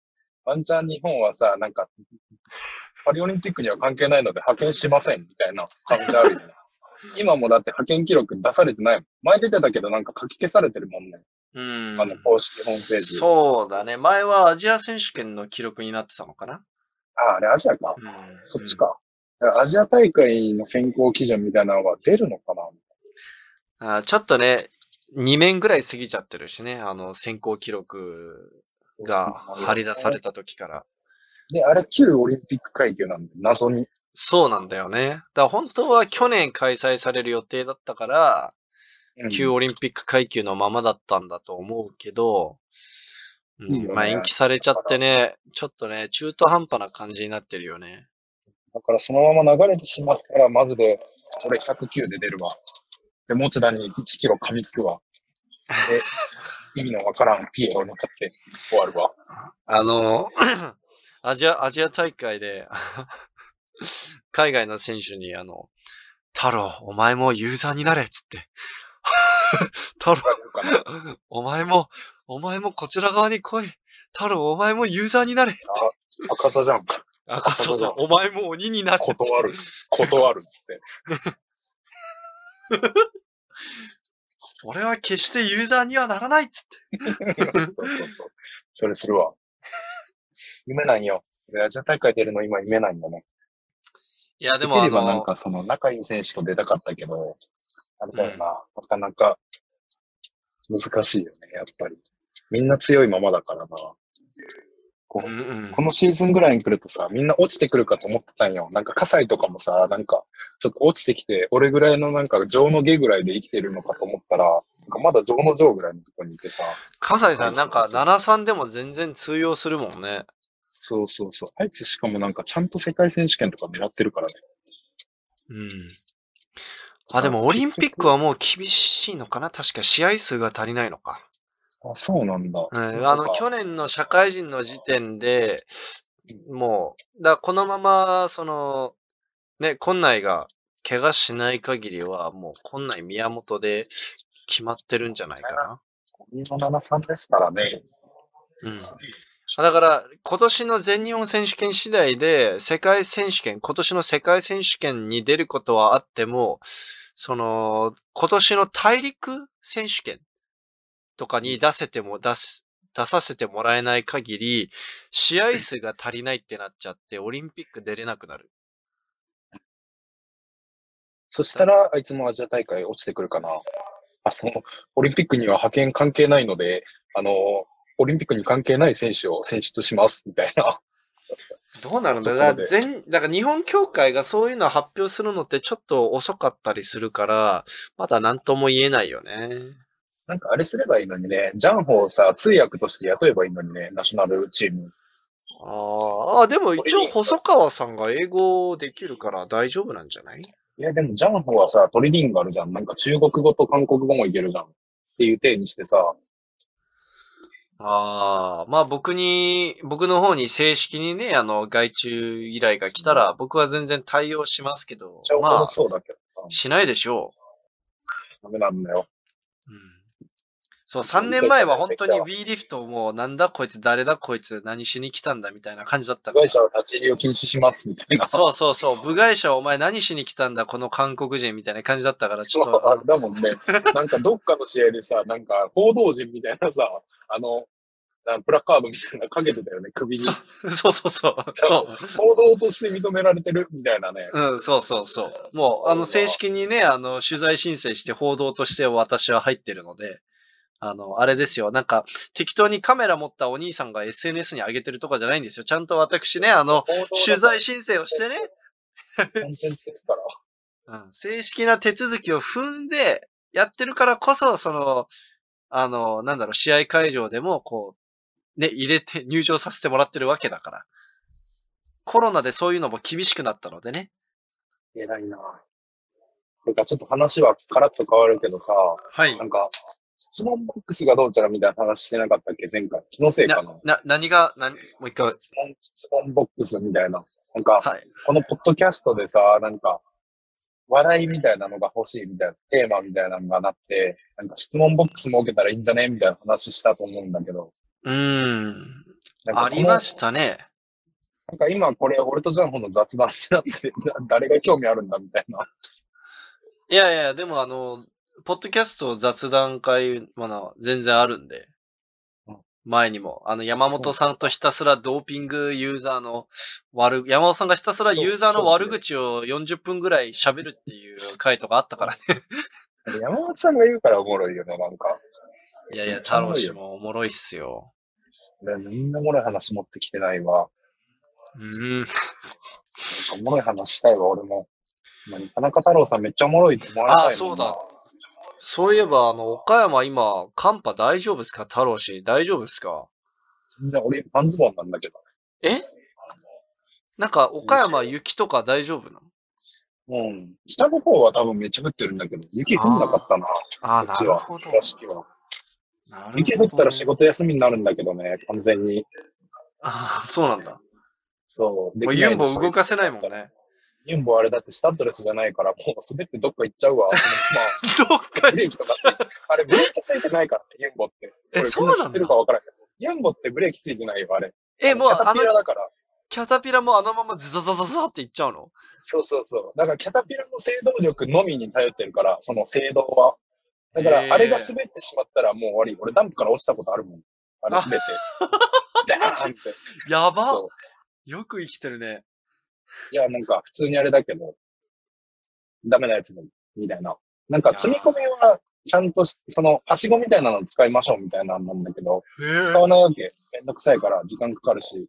S2: ワンチャン日本はさ、なんか、パリオリンピックには関係ないので派遣しません、みたいな感じあるよね。<laughs> 今もだって派遣記録出されてないもん。前出てたけどなんか書き消されてるもんね。
S1: うん。
S2: あの、公式ホームページ。
S1: そうだね。前はアジア選手権の記録になってたのかな？
S2: あ、あれアジアか。
S1: うん。
S2: そっちか。アジア大会の選考基準みたいなのは出るのかな？
S1: あちょっとね、2面ぐらい過ぎちゃってるしね。あの、選考記録が張り出された時から。
S2: で、あれ旧オリンピック階級なんで、謎に。
S1: そうなんだよね。だから本当は去年開催される予定だったから、
S2: うん
S1: 旧オリンピック階級のままだったんだと思うけど、うん
S2: いいよね
S1: まあ延期されちゃってね、ちょっとね、中途半端な感じになってるよね。
S2: だからそのまま流れてしまったら、マジで、俺109で出るわ。で、持田に1キロ噛みつくわ。で、意味のわからんピエロに向かって終わるわ。
S1: あの、<coughs> アジア、アジア大会で、<laughs> 海外の選手に、あの、太郎、お前もユーザーになれっつって。<laughs> 太郎、
S2: かな？
S1: お前も、お前もこちら側に来い。太郎、お前もユーザーになれ。
S2: 赤さじゃん。
S1: あ、そうそう、お前も鬼になれ。
S2: 断る。断るっつって。<laughs>
S1: 俺は決してユーザーにはならないっつって。
S2: そうそうそう。それするわ。夢なんよ。俺アジア大会出るの今夢なんよね。
S1: いや、で
S2: で
S1: もあの
S2: きればなん、かその仲いい選手と出たかったけど、あれだよな、なかなか難しいよね、やっぱり。みんな強いままだからな。こう
S1: うんうん
S2: このシーズンぐらいに来るとさ、みんな落ちてくるかと思ってたんよ。なんか、葛西とかもさ、なんか、ちょっと落ちてきて、俺ぐらいのなんか、上の下ぐらいで生きてるのかと思ったら、なんかまだ上の上ぐらいのとこにいてさ、
S1: 笠井さんなんか7-3でも全然通用するもんね。
S2: そうそうそう。あいつしかもなんか、ちゃんと世界選手権とか狙ってるからね。
S1: うん。あ、でもオリンピックはもう厳しいのかな？確か試合数が足りないのか。
S2: あ、そうなんだ。
S1: うん、あの、去年の社会人の時点で、もう、だからこのまま、その、ね、今内が怪我しない限りは、もう今内宮本で決まってるんじゃないかな。
S2: 2の7-3ですからね。
S1: うんあだから、今年の全日本選手権次第で、世界選手権、今年の世界選手権に出ることはあっても、その、今年の大陸選手権とかに出せても出す、出させてもらえない限り、試合数が足りないってなっちゃって、オリンピック出れなくなる。
S2: そしたら、あいつもアジア大会落ちてくるかな。あの、オリンピックには派遣関係ないので、あの、オリンピックに関係ない選手を選出します、みたいな。
S1: どうなるんだ？だから全、だから日本協会がそういうのを発表するのってちょっと遅かったりするから、まだ何とも言えないよね。
S2: なんかあれすればいいのにね、ジャンホをさ、通訳として雇えばいいのにね、ナショナルチーム。
S1: あー。あ、でも一応細川さんが英語できるから大丈夫なんじゃない？
S2: いや、でもジャンホはさ、トリリンガルじゃん。なんか中国語と韓国語もいけるじゃん。っていう体にしてさ、
S1: ああ、まあ僕に、僕の方に正式にね、あの、外注依頼が来たら、僕は全然対応しますけどまあ、
S2: そうだけどさ、
S1: しないでしょ
S2: ダメなんだよ。
S1: そう、3年前は本当に WeLift もうなんだこいつ誰だこいつ何しに来たんだみたいな感じだった
S2: 部外。者は立ち入りを禁止します、みたいな。
S1: そうそうそう、部外者お前何しに来たんだこの韓国人みたいな感じだったから、ちょっと、あ
S2: あれだもんね。なんかどっかの試合でさ、なんか報道陣みたいなさ、あの、プラカードみたいなのかけてたよね、首に。
S1: のそうそうそう、そう。
S2: 報道として認められてるみたいなね。
S1: うん、そうそうそう。もう、あの、正式にね、あの、取材申請して報道として私は入ってるので、あの、あれですよ。なんか、適当にカメラ持ったお兄さんが SNS に上げてるとかじゃないんですよ。ちゃんと私ね、あの、取材申請をしてね、
S2: コンテンツですから。<laughs>
S1: うん、正式な手続きを踏んでやってるからこそ、その、あの、なんだろう、試合会場でも、こう、ね、入れて入場させてもらってるわけだから。コロナでそういうのも厳しくなったのでね。
S2: 偉いなてかちょっと話はカラッと変わるけどさ、
S1: はい
S2: なんか、質問ボックスがどうちゃらみたいな話してなかったっけ？前回。気のせいかな。
S1: な、何が、何、もう一回。
S2: 質問、質問ボックスみたいな。なんか、
S1: はい。
S2: このポッドキャストでさ、なんか、話題みたいなのが欲しいみたいな、テーマみたいなのがなって、なんか質問ボックス設けたらいいんじゃね？みたいな話したと思うんだけど。
S1: うーん。ありましたね。
S2: なんか今これ、俺とジャンホの雑談ってなって、な誰が興味あるんだみたいな。
S1: いやいや、でもあの、ポッドキャスト雑談会、まだ全然あるんで
S2: うん。
S1: 前にも、あの、山本さんとひたすらドーピングユーザーの悪、山本さんがひたすらユーザーの悪口を40分ぐらい喋るっていう回とかあったからね。
S2: 山本さんが言うからおもろいよね、なんか。
S1: いやいや、太郎氏もおもろいっすよ。
S2: 俺みんなおもろい話持ってきてないわ。
S1: うん。
S2: なんかおもろい話したいわ、俺も。まあ田中太郎さんめっちゃおもろいと思われたい
S1: あそうだ。そういえば、あの、岡山今、寒波大丈夫ですか？太郎氏。大丈夫ですか？
S2: 全然俺、パンズボンなんだけど。
S1: え？なんか、岡山雪とか大丈夫なの？
S2: うん。北の方は多分めっちゃ降ってるんだけど、雪降んなかったな。
S1: ああ。なるほど。なるほど
S2: 雪降ったら仕事休みになるんだけどね、完全に。
S1: ああ、そうなんだ。
S2: そう。
S1: もうユンボ動かせないもん。ね。
S2: ユンボあれだってスタッドレスじゃないから、もう滑ってどっか行っちゃうわ。<laughs> まあ、
S1: どっか
S2: ブレーキとかついて、あれブレーキついてないからね、ユンボって。
S1: え
S2: 俺
S1: そう
S2: 知ってるかわからんけど。ユンボってブレーキついてないよ、あれ。
S1: え、もう、
S2: キャタピラだから。
S1: キャタピラもあのままズザザザザっていっちゃうの？
S2: そうそうそう。だからキャタピラの制動力のみに頼ってるから、その制動は。だから、あれが滑ってしまったらもう終わり。俺ダンプから落ちたことあるもん。あれ滑って。<laughs> ダーンって。
S1: やば
S2: そ
S1: よく生きてるね。
S2: いや、なんか普通にあれだけど、ダメなやつも、みたいな。なんか積み込みは、ちゃんとし、その、はしごみたいなの使いましょうみたいなんなんだけど、
S1: へ
S2: 使わないわけ。めんどくさいから、時間かかるし。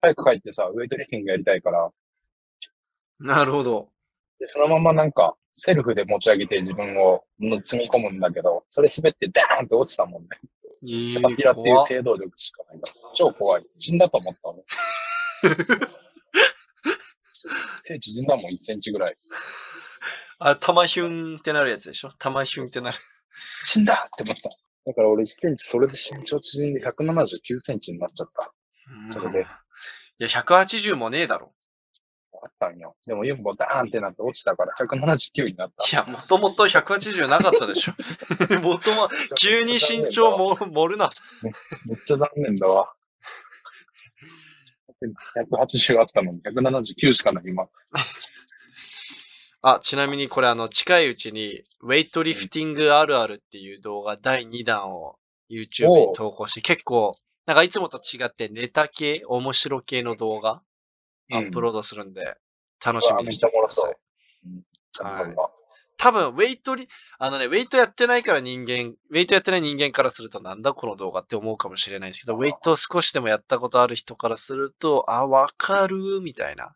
S2: 早く帰ってさ、ウェイトリフティングやりたいから、
S1: なるほど。
S2: で、そのままなんか、セルフで持ち上げて自分をの積み込むんだけど、それ滑ってダーンって落ちたもんね。
S1: キ
S2: キャタピラっていう制動力しかないから。超怖い。死んだと思ったもん。<laughs> 背縮んだもん、1センチぐらい。
S1: あ、玉ヒュンってなるやつでしょ？玉ヒュンってなる。
S2: 死んだって思った。だから俺1センチ、それで身長縮んで179センチになっちゃった。それで
S1: いや、180もねえだろ。
S2: あったんよ。でもユンボダーンってなって落ちたから179になった。
S1: いや、もともと180なかったでしょ。もとも、急に身長も盛るな。
S2: めっちゃ残念だわ。180あったのに179しかない今。
S1: あ、ちなみにこれあの、近いうちに、ウェイトリフティングあるあるっていう動画第2弾を YouTube に投稿して、結構、なんかいつもと違ってネタ系、面白系の動画アップロードするんで、楽しみにしてください。
S2: うん。ちゃんと
S1: 多分、ウェイトリ、あのね、ウェイトやってないから人間、ウェイトやってない人間からするとなんだこの動画って思うかもしれないですけど、ウェイトを少しでもやったことある人からすると、あ、わかるみたいな。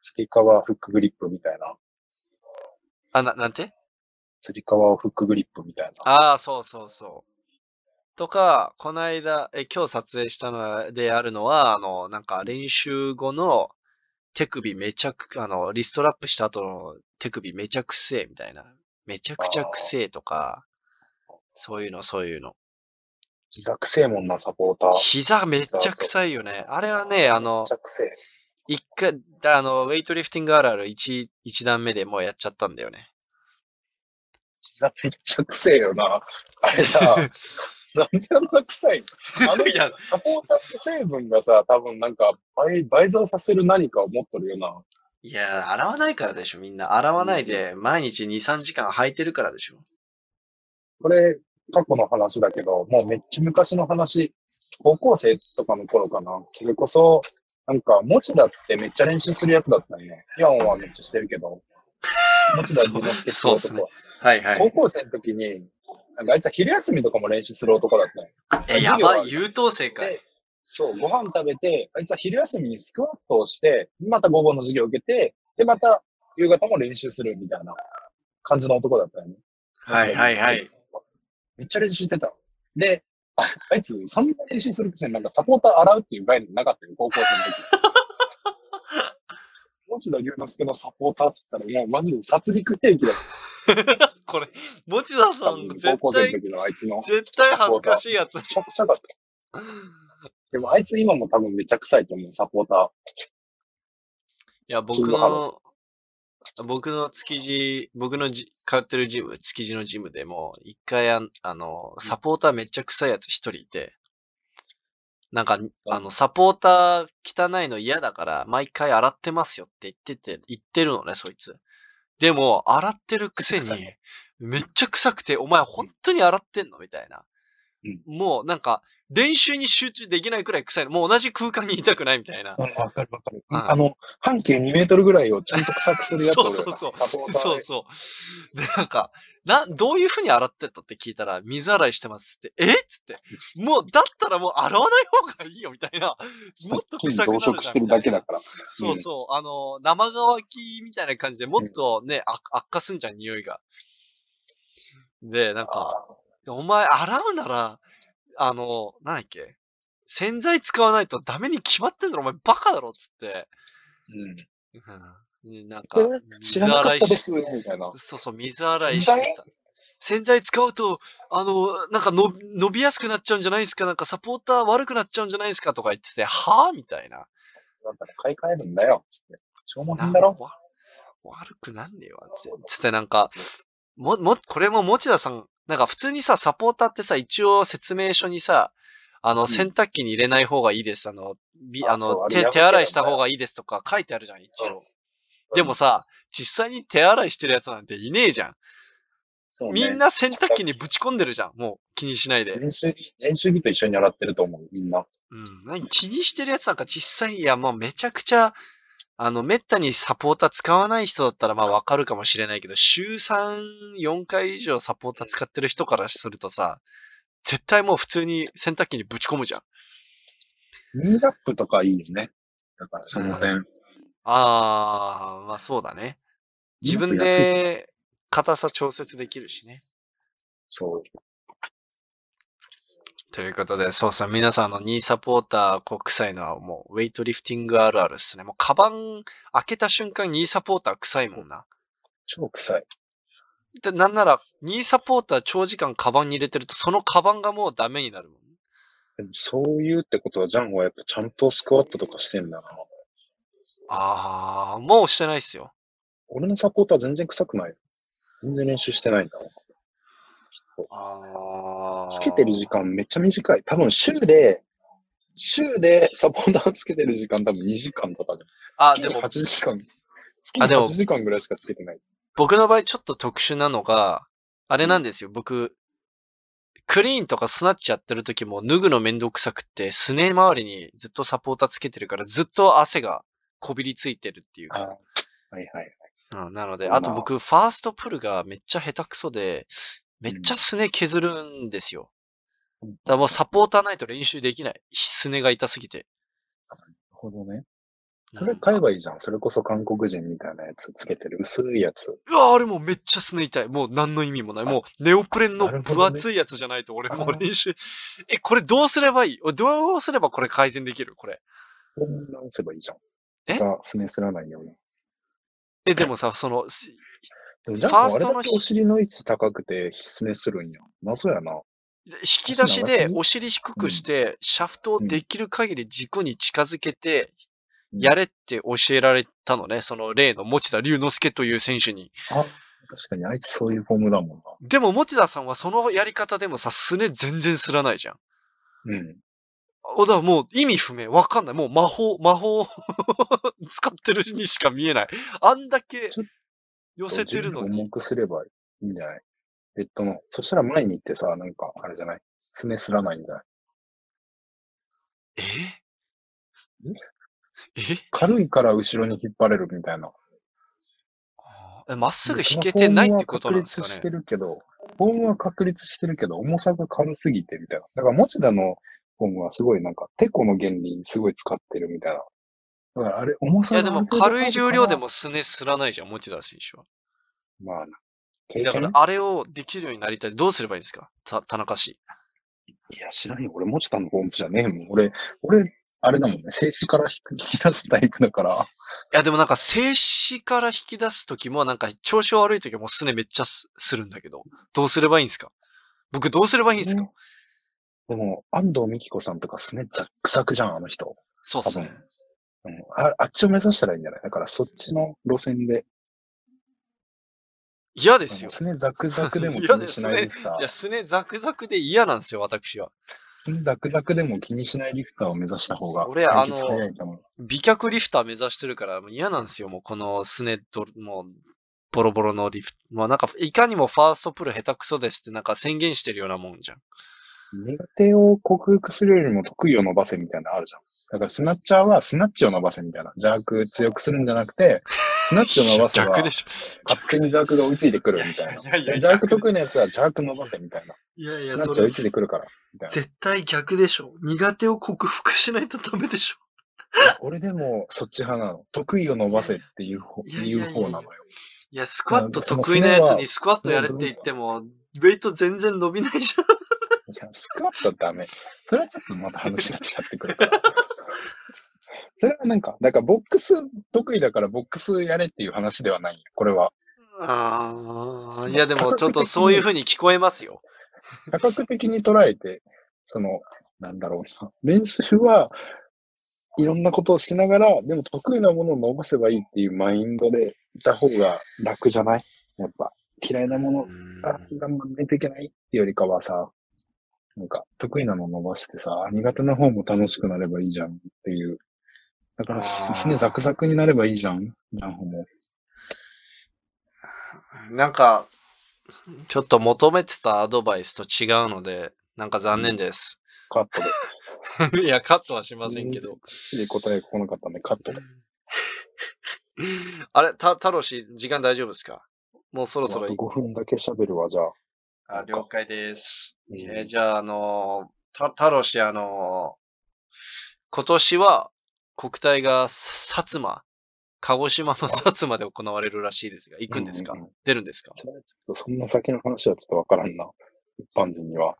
S2: つり革フックグリップみたいな。
S1: あ、な、なんて？
S2: つり革フックグリップみたいな。
S1: ああ、そうそうそう。とか、この間、え、今日撮影したのであるのは、あの、なんか練習後の手首めちゃく、あの、リストラップした後の手首めちゃくせえみたいな。めちゃくちゃくせえとか、そういうの、そういうの。
S2: 膝くせえもんな、サポーター。め
S1: 膝めっちゃ臭いよね。あれはね、あの。一回、だあの、ウェイトリフティングあるある一、一段目でもうやっちゃったんだよね。
S2: 膝めっちゃくせえよな。あれさ、<laughs> なんであんな臭いの？あの
S1: いや、
S2: サポーターって成分がさ、多分なんか倍、倍増させる何かを持っとるよな。
S1: いや、洗わないからでしょ、みんな。洗わないで、毎日2、3時間履いてるからでしょ。
S2: これ、過去の話だけど、もうめっちゃ昔の話、高校生とかの頃かな。それこそ、なんか、持田ってめっちゃ練習するやつだったよね。イワンはめっちゃしてるけど。持田龍之介って <laughs>
S1: そうね
S2: 男は。
S1: はいは
S2: 高校生の時に、なんかあいつは昼休みとかも練習する男だったよ。
S1: え、やばい、優等生かい
S2: で。そう、ご飯食べて、あいつは昼休みにスクワットをして、また午後の授業を受けて、で、また夕方も練習するみたいな感じの男だったよね。
S1: はいはいはい。。
S2: めっちゃ練習してた。で、ああいつ、そんな練習するくせになんかサポーター洗うっていう概念なかったよ、高校生の時。<laughs> 持田龍之介のサポーターっつったら、もうマジで殺戮兵器だっ <laughs>
S1: これ、持田さ
S2: た。
S1: ん、
S2: 高
S1: 絶対、
S2: 校生の時のあいつの。
S1: 絶対恥ずかしいやつ。
S2: めちゃくちゃだった。でもあいつ今も多分めちゃ臭いと思う、サポーター。
S1: いや、僕
S2: 金の
S1: 僕の築地、僕のじ通ってるジム、築地のジムでも、一回あん、あの、サポーターめっちゃ臭いやつ一人いて、なんか、あの、サポーター汚いの嫌だから、毎回洗ってますよって言ってて、言ってるのね、そいつ。でも、洗ってるくせにめっちゃ臭くて、お前本当に洗ってんのみたいな。
S2: うん
S1: もう、なんか、練習に集中できないくらい臭いの。もう同じ空間にいたくないみたいな。
S2: うんわかるわかる。
S1: うん
S2: あの、半径2メートルぐらいをちゃんと臭くするやつ
S1: そうそうそうそうそう。で、なんか、な、どういう風に洗ってったって聞いたら、水洗いしてますって。えっつって。もう、だったらもう洗わない方がいいよ、みたいな。もっと
S2: 菌
S1: 臭くなる
S2: 増殖してるだけだから。
S1: そうそう。あの、生乾きみたいな感じでもっとね、悪悪化すんじゃん、匂いが。で、なんか、お前洗うなら、あの、なんだっけ洗剤使わないとダメに決まってんだろ、お前バカだろ、つって。
S2: うん。
S1: うん。なんか
S2: え、知らなかったです、みたいな。
S1: そうそう、水洗いして
S2: 洗剤？
S1: た。洗剤使うと、あの、なんかの伸びやすくなっちゃうんじゃないですか？なんかサポーター悪くなっちゃうんじゃないですか？とか言ってて、はぁみたいな。
S2: だったら買い替えるんだよ、つって。消耗だろ
S1: わ悪くなんねえわって。つってなんか、も、も、これも持田さん、なんか普通にさ、サポーターってさ、一応説明書にさ、あの、
S2: ん
S1: 洗濯機に入れない方がいいです。あの、び
S2: あ
S1: あの、手、手洗いした方がいいですとか書いてあるじゃん、一応。でもさ、実際に手洗いしてるやつなんていねえじゃん。
S2: そうね
S1: みんな洗濯機にぶち込んでるじゃん。もう気にしないで。
S2: 練習着、練習着と一緒に洗ってると思う、みんな。
S1: うん。何気にしてるやつなんか実際、いや、もうめちゃくちゃ、あの、めったにサポーター使わない人だったらまあわかるかもしれないけど、週3、4回以上サポーター使ってる人からするとさ、絶対もう普通に洗濯機にぶち込むじゃん。
S2: ミーラップとかいいよね。だから、その辺。
S1: あー、まあそうだね。自分で硬さ調節できるしね。
S2: そう。
S1: ということで、そうそう、皆さんあの、ニーサポーター、こう、臭いのはもう、ウェイトリフティングあるあるっすね。もう、カバン開けた瞬間、ニーサポーター臭いもんな。
S2: 超臭い。
S1: で、なんなら、ニーサポーター長時間カバンに入れてると、そのカバンがもうダメになるもん。
S2: でもそういうってことは、ジャンはやっぱちゃんとスクワットとかしてんだな。
S1: あー、もうしてないっすよ。
S2: 俺のサポーター全然臭くない。全然練習してないんだな。
S1: あー。
S2: つけてる時間めっちゃ短い。多分週で、週でサポーターつけてる時間多分2時間とかで。
S1: あ、でも
S2: 8、時間。月に
S1: あでも
S2: 8時間ぐらいしかつけてない。
S1: 僕の場合ちょっと特殊なのが、あれなんですよ。僕、クリーンとかスナッチやってる時も脱ぐのめんどくさくって、すね周りにずっとサポーターつけてるから、ずっと汗がこびりついてるっていうか。
S2: あはいはいはい。
S1: うん、なので、
S2: まあ
S1: あと僕、ファーストプルがめっちゃ下手くそで、めっちゃスネ削るんですよ。
S2: うん
S1: だからもうサポーターないと練習できない。スネが痛すぎて。
S2: なるほどね。それ買えばいいじゃん。それこそ韓国人みたいなやつつけてる薄いやつ。
S1: うわ、あれもうめっちゃスネ痛い。もう何の意味もない。もうネオプレンの分厚いやつじゃないと俺もう練習。え、これどうすればいい？おどうすればこれ改善できる？これ。
S2: こん直せばいいじゃん。
S1: え？
S2: さあ、すねすらないように。
S1: え、でもさ、その、す
S2: でもじゃ
S1: ファー
S2: あ、あれ
S1: ストの
S2: だけお尻の位置高くて、すねするんや。謎やな。
S1: 引き出しでお尻低くして、シャフトをできる限り軸に近づけて、
S2: うん
S1: やれって教えられたのね。その例の持田龍之介という選手に。
S2: あ、確かにあいつそういうフォームだもんな。
S1: でも持田さんはそのやり方でもさ、すね全然すらないじゃん。
S2: うん。
S1: おだからもう意味不明。わかんない。もう魔法、魔法 <laughs> 使ってるにしか見えない。あんだけ
S2: ちょっ
S1: 寄せてるの
S2: 重
S1: に。
S2: くすればいいんじゃない？ベッドの。そしたら前に行ってさ、なんか、あれじゃない？すねすらないんじゃない？
S1: え？え？
S2: 軽いから後ろに引っ張れるみたいな。
S1: まっすぐ引けてないってことなんです
S2: そのフォームは確立して
S1: かね。
S2: るけど、フォームは確立してるけど、重さが軽すぎてみたいな。だから、持田のフォームはすごいなんか、テコの原理にすごい使ってるみたいな。だから、あれ、重さ
S1: いやでも軽い重量で
S2: も。
S1: もすねすらないじゃん、持田選手は。
S2: まあな、経
S1: だから
S2: 験
S1: あれをできるようになりたい。どうすればいいですか？た田中氏。
S2: いや、知らんよ。俺、持田のフォームじゃねえもん。俺、俺、あれだもんね。静止から引き出すタイプだから。
S1: いやでもなんか静止から引き出すときもなんか調子悪いときもすねめっちゃすするんだけど。どうすればいいんですか？僕どうすればいいんですか、
S2: ねでも、安藤美希子さんとかすね、ザックザクじゃん、あの人。
S1: そうっすね。
S2: うん、ああっちを目指したらいいんじゃない？だから、そっちの路線で。
S1: 嫌ですよ。
S2: すね、ザクザクでも <laughs> 気にしないリフタ
S1: いや、
S2: ー。
S1: すねザクザクで嫌なんですよ、私は。
S2: すね、ザクザクでも気にしないリフターを目指した方が。
S1: 俺あの。美脚リフター目指してるからもう嫌なんですよ、もうこのすねと、もう、ボロボロのリフト。まあなんか、いかにもファーストプル下手くそですってなんか宣言してるようなもんじゃん。
S2: 苦手を克服するよりも得意を伸ばせみたいなのあるじゃん。だからスナッチャーはスナッチを伸ばせみたいな。ジャーク強くするんじゃなくて、スナッチを伸ばせば
S1: 逆でしょ。
S2: 勝手にジャークが追いついてくるみたいな。
S1: いやいや
S2: ジャーク得意なやつはジャーク伸ばせみたいな。
S1: いやいや、
S2: スナッチ追いついてくるから。
S1: 絶対逆でしょ。苦手を克服しないとダメでしょ。
S2: 俺でもそっち派なの。得意を伸ばせっていう方なのよ。
S1: いや、スクワット得意なやつにスクワットやれって言っても、ウェイト全然伸びないじゃん。
S2: いや、スクワットはダメ。それはちょっとまた話が違ってくるから。<laughs> それはなんか、だからボックス得意だからボックスやれっていう話ではないよ。これは。
S1: ああ、いやでもちょっとそういう風に聞こえますよ。
S2: 多角的に捉えて、その、なんだろうな。練習はいろんなことをしながら、でも得意なものを伸ばせばいいっていうマインドでいた方が楽じゃない？やっぱ、嫌いなもの、あ、頑張んないといけないっていうよりかはさ、なんか、得意なの伸ばしてさ、苦手な方も楽しくなればいいじゃんっていう。だから、すねザクザクになればいいじゃん。ジャンホも。
S1: なんか、ちょっと求めてたアドバイスと違うので、なんか残念です。
S2: カットで。<laughs>
S1: いや、カットはしませんけど。
S2: しで答えが来なかったんで、カットで。
S1: あれ、た、太郎氏、時間大丈夫ですか？もうそろそろ
S2: あと5分だけ喋るわ、じゃあ。
S1: あ、了解です。
S2: うん
S1: えーじゃあ、あのー、た、太郎氏、あのー今年は国体がさ薩摩、鹿児島の薩摩で行われるらしいですが、行くんですか、
S2: うんうんうん
S1: 出るんですか？
S2: そんな先の話はちょっとわからんな。一般人には。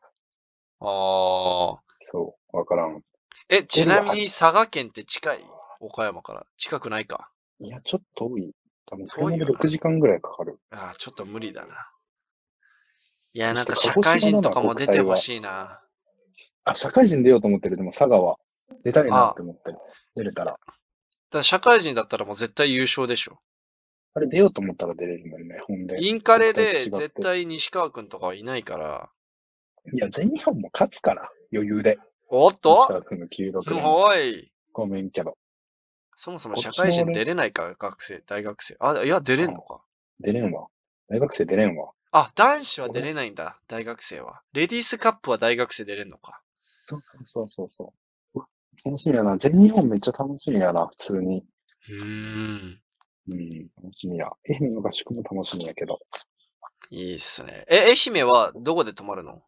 S1: ああ。
S2: そう、わからん。
S1: え、ちなみに佐賀県って近い？岡山から？近くないか？
S2: いや、ちょっと遠い。多分、
S1: 遠い
S2: で6時間ぐらいかかる。
S1: ああ、ちょっと無理だな。いや、なんか社会人とかも出てほしいな。
S2: あ、社会人出ようと思ってる。でも、佐賀は。出たいなって思ってる。出れたら。
S1: だから社会人だったらもう絶対優勝でしょ。
S2: あれ出ようと思ったら出れるもんね、ほんで。
S1: インカレで絶対西川くんとかはいないから。
S2: いや、全日本も勝つから、余裕で。
S1: おっ
S2: 西
S1: と
S2: 川君の96年。
S1: おい
S2: ごめんけど。
S1: そもそも社会人出れないか、学生、大学生。あ、いや、出れんのか。
S2: 出れんわ。大学生出れんわ。
S1: あ、男子は出れないんだ、大学生は。レディースカップは大学生出れんのか。
S2: そうそうそうそう。楽しみやな。全日本めっちゃ楽しみやな、普通に。
S1: うーん。
S2: うん、楽しみや。愛媛の合宿も楽しみやけど。
S1: いいっすね。え、愛媛はどこで泊まるの？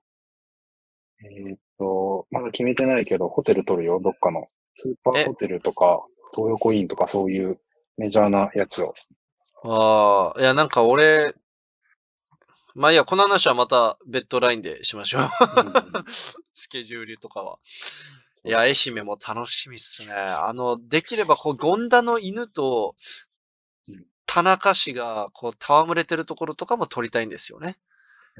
S2: えーっと、まだ決めてないけど、ホテル取るよ、どっかの。スーパーホテルとか、東横インとかそういうメジャーなやつを。
S1: ああ、いや、なんか俺、まあいいや、この話はまたベッドラインでしましょう。<laughs> スケジュールとかは。いや、愛媛も楽しみっすね。あの、できれば、こう、ゴンダの犬と
S2: うん、
S1: 田中氏が、こう、戯れてるところとかも撮りたいんですよね。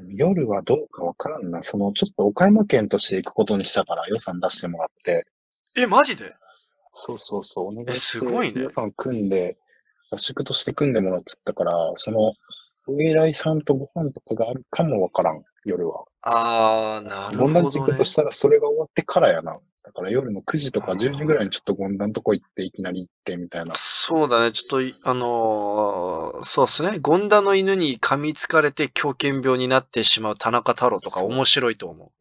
S2: 夜はどうかわからんな。その、ちょっと岡山県として行くことにしたから予算出してもらって。
S1: え、マジで？
S2: そうそうそう、お願いし
S1: すごいね
S2: 予算組んで、合宿として組んでもらっちゃったから、その、お偉いさんとご飯とかがあるかもわからん、夜は。
S1: あー、なる
S2: ゴンダン行くと。したらそれが終わってからやな。だから夜の9時とか10時ぐらいにちょっとゴンダンとこ行っていきなり行ってみたいな。
S1: そうだね。ちょっとい、あのーそうですね。ゴンダの犬に噛みつかれて狂犬病になってしまう田中太郎とか面白いと思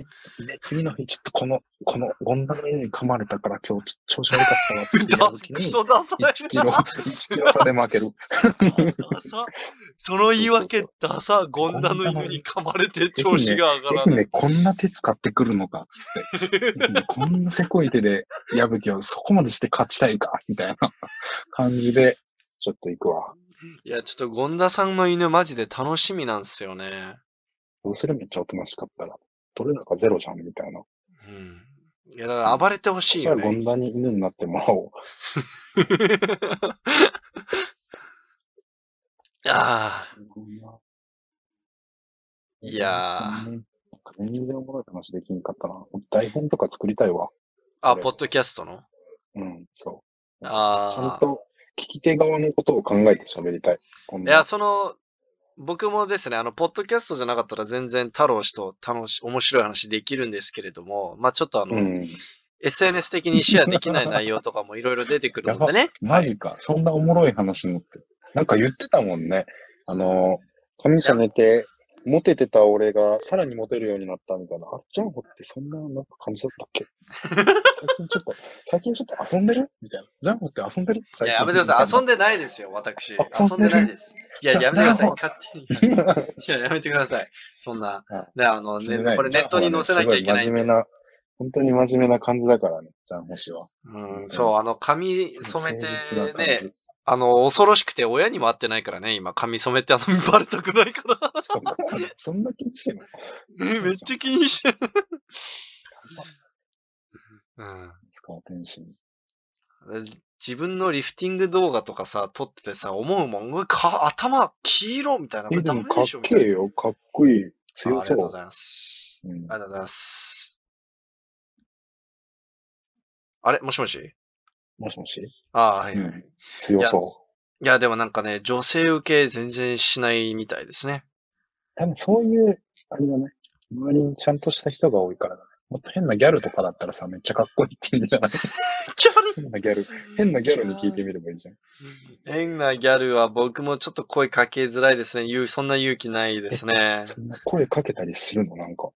S2: で、<laughs> 次の日ちょっとこの、このゴンダンの犬に噛まれたから今日調子悪かったわって
S1: う。
S2: 言った時に、<laughs>
S1: 嘘だ、それ。
S2: 1キロ、1キロ差で負ける。
S1: その言い訳ダサ。ゴンダの犬に噛まれて調子が上がらない。
S2: 愛媛こんな手使ってくるのか、つって。<laughs> こんなせこい手で矢吹をそこまでして勝ちたいか、みたいな感じで、ちょっと行くわ。
S1: いや、ちょっとゴンダさんの犬マジで楽しみなんですよね。
S2: どうするめっちゃおとなしかったら。取れ高ゼロじゃん、みたいな。
S1: うん。いや、だから暴れてほしい
S2: じゃあンダに犬になってもらおう。<laughs>
S1: ああ、いやー
S2: 全然おもろい話できんかったな。台本とか作りたいわ。
S1: あ、ポッドキャストの？
S2: うん、そう。ちゃん
S1: ああ。
S2: と聞き手側のことを考えて喋りたい。
S1: いや、その、僕もですね、あの、ポッドキャストじゃなかったら全然太郎氏と楽し、面白い話できるんですけれども、まあちょっとあの、
S2: うん。
S1: SNS 的にシェアできない内容とかもいろいろ出てくるのでね。
S2: マジか。そんなおもろい話のって。なんか言ってたもんね。あの、髪染めて、モテてた俺がさらにモテるようになったみたいな。あ、ジャンホってそんななんか感じだったっけ？<laughs> 最近ちょっと、最近ちょっと遊んでる？みたいな。ジャンホって遊んでる？
S1: いや、やめてください。遊ん
S2: で。
S1: でないですよ、私。
S2: あ
S1: 遊んでないです。いや、やめてください。勝手に。いや、やめてください。そんな。ね、あの、ね、これネットに載せなきゃいけない。
S2: 真面目な、本当に真面目な感じだからね、ジャンホ氏は。
S1: うん、そう、あの、髪染めてね、
S2: じ。
S1: あの、恐ろしくて親にも会ってないからね、今、髪染めてあの、バレたくないから。
S2: そこまでそんな気にしてんの？
S1: ねめっちゃ気にしてる。うん。
S2: 使う天心。
S1: 自分のリフティング動画とかさ、撮っててさ、思うもん、か、頭、黄色みたいな。こ
S2: え、
S1: れ
S2: でもかっけえよ。かっこいい。
S1: あ
S2: 強そう
S1: ありがとうご。ざいます。
S2: うん
S1: ありがとうございます。あれ？もしもし？
S2: もしもし？
S1: ああ、はいはい。
S2: うん強そ
S1: いや、でもなんかね、女性受け全然しないみたいですね。
S2: う。多分そういう、あれだね。周りにちゃんとした人が多いからだね。もっと変なギャルとかだったらさ、めっちゃかっこいいって言うんじゃない？
S1: ギャル
S2: 変なギャル、変なギャルに聞いてみればいいじゃん。
S1: 変なギャルは僕もちょっと声かけづらいですね。言う、そんな勇気ないですね。
S2: そんな声かけたりするの？なんか。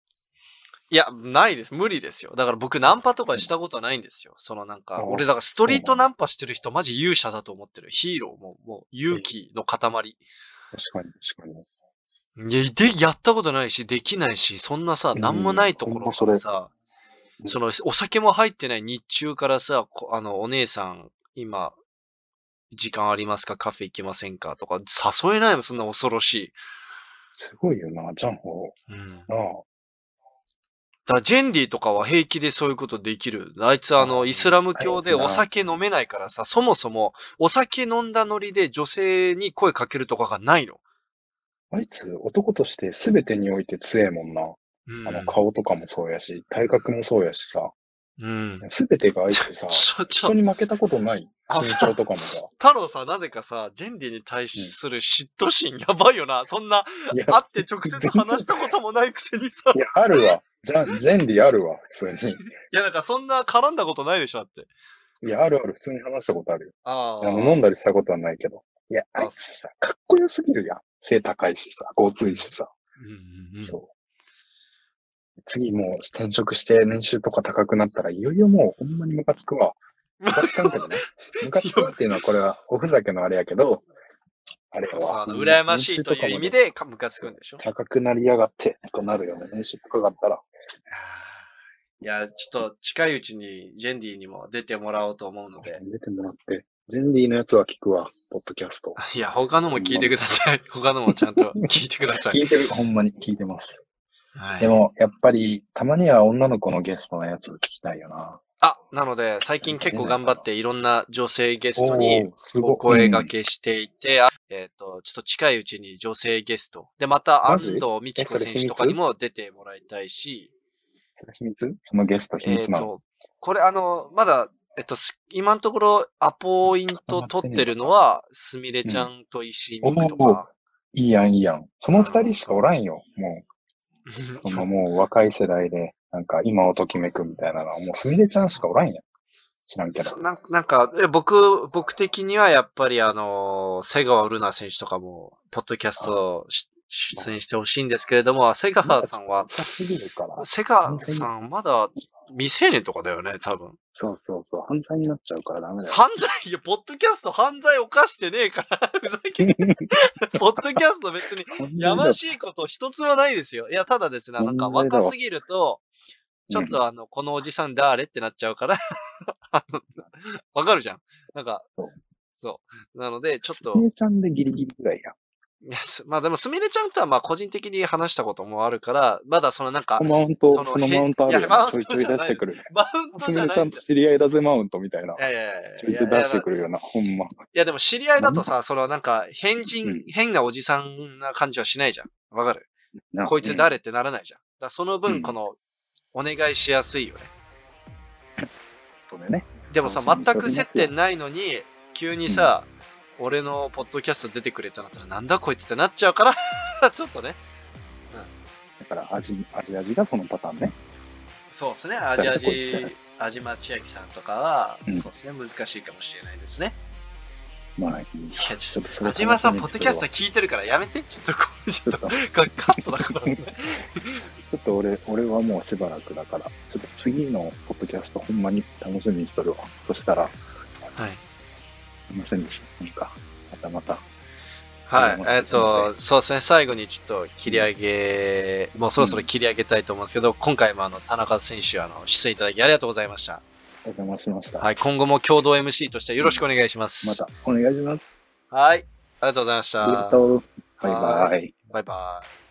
S1: いや、ないです。無理ですよ。だから僕ナンパとかしたことないんですよ。そのなんか、
S2: あ
S1: 俺だからストリートナンパしてる人マジ勇者だと思ってる。ヒーローも、もう勇気の塊。
S2: 確かに、確かに。
S1: いや、で、やったことないし、できないし、そんなさ、
S2: うん
S1: なんもないところからさ、
S2: うん
S1: その、お酒も入ってない日中からさ、こあの、お姉さん、今、時間ありますか？カフェ行きませんか？とか、誘えないもん、そんな恐ろしい。
S2: すごいよな、ジャンホ。
S1: うん。
S2: なあ。
S1: だジェンディとかは平気でそういうことできる。あいつあの、イスラム教でお酒飲めないからさ、そもそもお酒飲んだノリで女性に声かけるとかがないの。
S2: あいつ、男として全てにおいて強えもんな。
S1: うん
S2: あの、顔とかもそうやし、体格もそうやしさ。
S1: うん。
S2: 全てがあいつさ、
S1: ちょ、ちょ
S2: 人、に負けたことない。
S1: あ
S2: 身長とかもさ。
S1: 太郎さんなぜかさ、ジェンディに対する嫉妬心やばいよな。そんな、
S2: いや、
S1: 会って直接話したこともないくせにさ。
S2: いや、あるわ。ジャン、ジェンディあるわ、普通に。<laughs>
S1: いや、なんかそんな絡んだことないでしょ、だって。
S2: いや、あるある、普通に話したことあるよ。
S1: あ
S2: あの飲んだりしたことはないけど。いや、あいつさ、かっこよすぎるやん。背高いしさ、ごついしさ。
S1: うんうんうん
S2: そう。次もう転職して年収とか高くなったら、いよいよもうほんまにムカつくわ。ムカつかんけどね。<laughs> ムカつくっていうのはこれはおふざけのあれやけど、あれ
S1: そう
S2: は。
S1: 羨ましいという意味でかムカつくんでしょ
S2: 高くなりやがって、となるよね。年収高かったら。
S1: いや、ちょっと近いうちにジェンディにも出てもらおうと思うので、
S2: 出てもらって。ジェンディのやつは聞くわ、ポッドキャスト。
S1: いや、他のも聞いてください。他のもちゃんと聞いてください。
S2: 聞いてる、ほんまに聞いてます。
S1: はい
S2: でも、やっぱり、たまには女の子のゲストのやつ聞きたいよな。
S1: あ、なので、最近結構頑張っていろんな女性ゲストに
S2: お
S1: 声掛けしていて、あえっ、と、ちょっと近いうちに女性ゲスト。で、また、安藤美希子選手とかにも出てもらいたいし、
S2: 秘密？そのゲスト秘密なの。
S1: と、これあの、まだ、えっと、す今のところアポイント取ってるのは、すみれちゃんと石井美久とか。
S2: いいやん、いいやん。その二人しかおらんよ。もう、<laughs> そのもう若い世代で、なんか今をときめくみたいなのは、もうすみれちゃんしかおらんやん。知らんけど
S1: そ。なんなんか、え僕、僕的にはやっぱりあの、瀬川ルナ選手とかも、ポッドキャストし出演してほしいんですけれども、瀬川さんは。瀬川さんまだ未成年とかだよね、多分。
S2: そうそうそう。犯罪になっちゃうからダメだよ。
S1: 犯罪、いや、ポッドキャスト犯罪犯してねえから、<laughs> ふざけんな <laughs> ポッドキャスト別にやましいこと一つもないですよ。いや、ただですね、なんか若すぎると、ちょっとあの、このおじさん誰ってなっちゃうから、<laughs> わかるじゃん。なんか
S2: そう。
S1: なので、ちょっと
S2: ちゃんでギリギリぐらいやん。
S1: いやす <laughs> まあでも、すみれちゃんとはまあ個人的に話したこともあるから、まだそのなんか
S2: マウント、
S1: その
S2: マウントあるよ
S1: マウン
S2: ね。ちょいちょい出してくる。
S1: マウント
S2: すみれちゃんと。知り合いだぜマウントみたいな。
S1: いやいやいや
S2: ちょいちょい出してくるような、ほんま。
S1: いやでも知り合いだとさ、そのなんか変人、
S2: うん
S1: 変なおじさんな感じはしないじゃん。わかる？
S2: な
S1: こいつ誰ってならないじゃん。だその
S2: うん
S1: 分、この、お願いしやすいよね。<laughs>
S2: うんでね。
S1: でもさ、全く接点ないのに、急にさ、俺のポッドキャスト出てくれたなったら、なんだこいつってなっちゃうから、<laughs> ちょっとね。
S2: だから、味、味味がそのパターンね。
S1: そうですね。アジア
S2: 誰だこいつっ
S1: ジ
S2: て、
S1: アジマ千秋さんとかは、
S2: うん
S1: そうですね。難しいかもしれないですね。
S2: まあ、いい
S1: いや、ちょっと、
S2: ちょっとそれ
S1: アジマさん、ポッドキャスト聞いてるからやめて。ちょっと、ちょっと、カットだから。<laughs>
S2: ちょっと俺、俺はもうしばらくだから、ちょっと次のポッドキャストほんまに楽しみにしとるわ。そしたら、
S1: はい。
S2: すいませんでした。なんか、またまた。
S1: はい
S2: うん。
S1: えっ、と、そうですね。最後にちょっと切り上げ、もうそろそろ切り上げたいと思うんですけど、今回もあの、田中選手、あの、出演いただきありがとうございました。
S2: お邪魔しました。
S1: はい。今後も共同 MC としてよろしくお願いします。
S2: またお願いします。
S1: はい。ありがとうございました。
S2: ありがとう。バイバイ。
S1: バイバイ。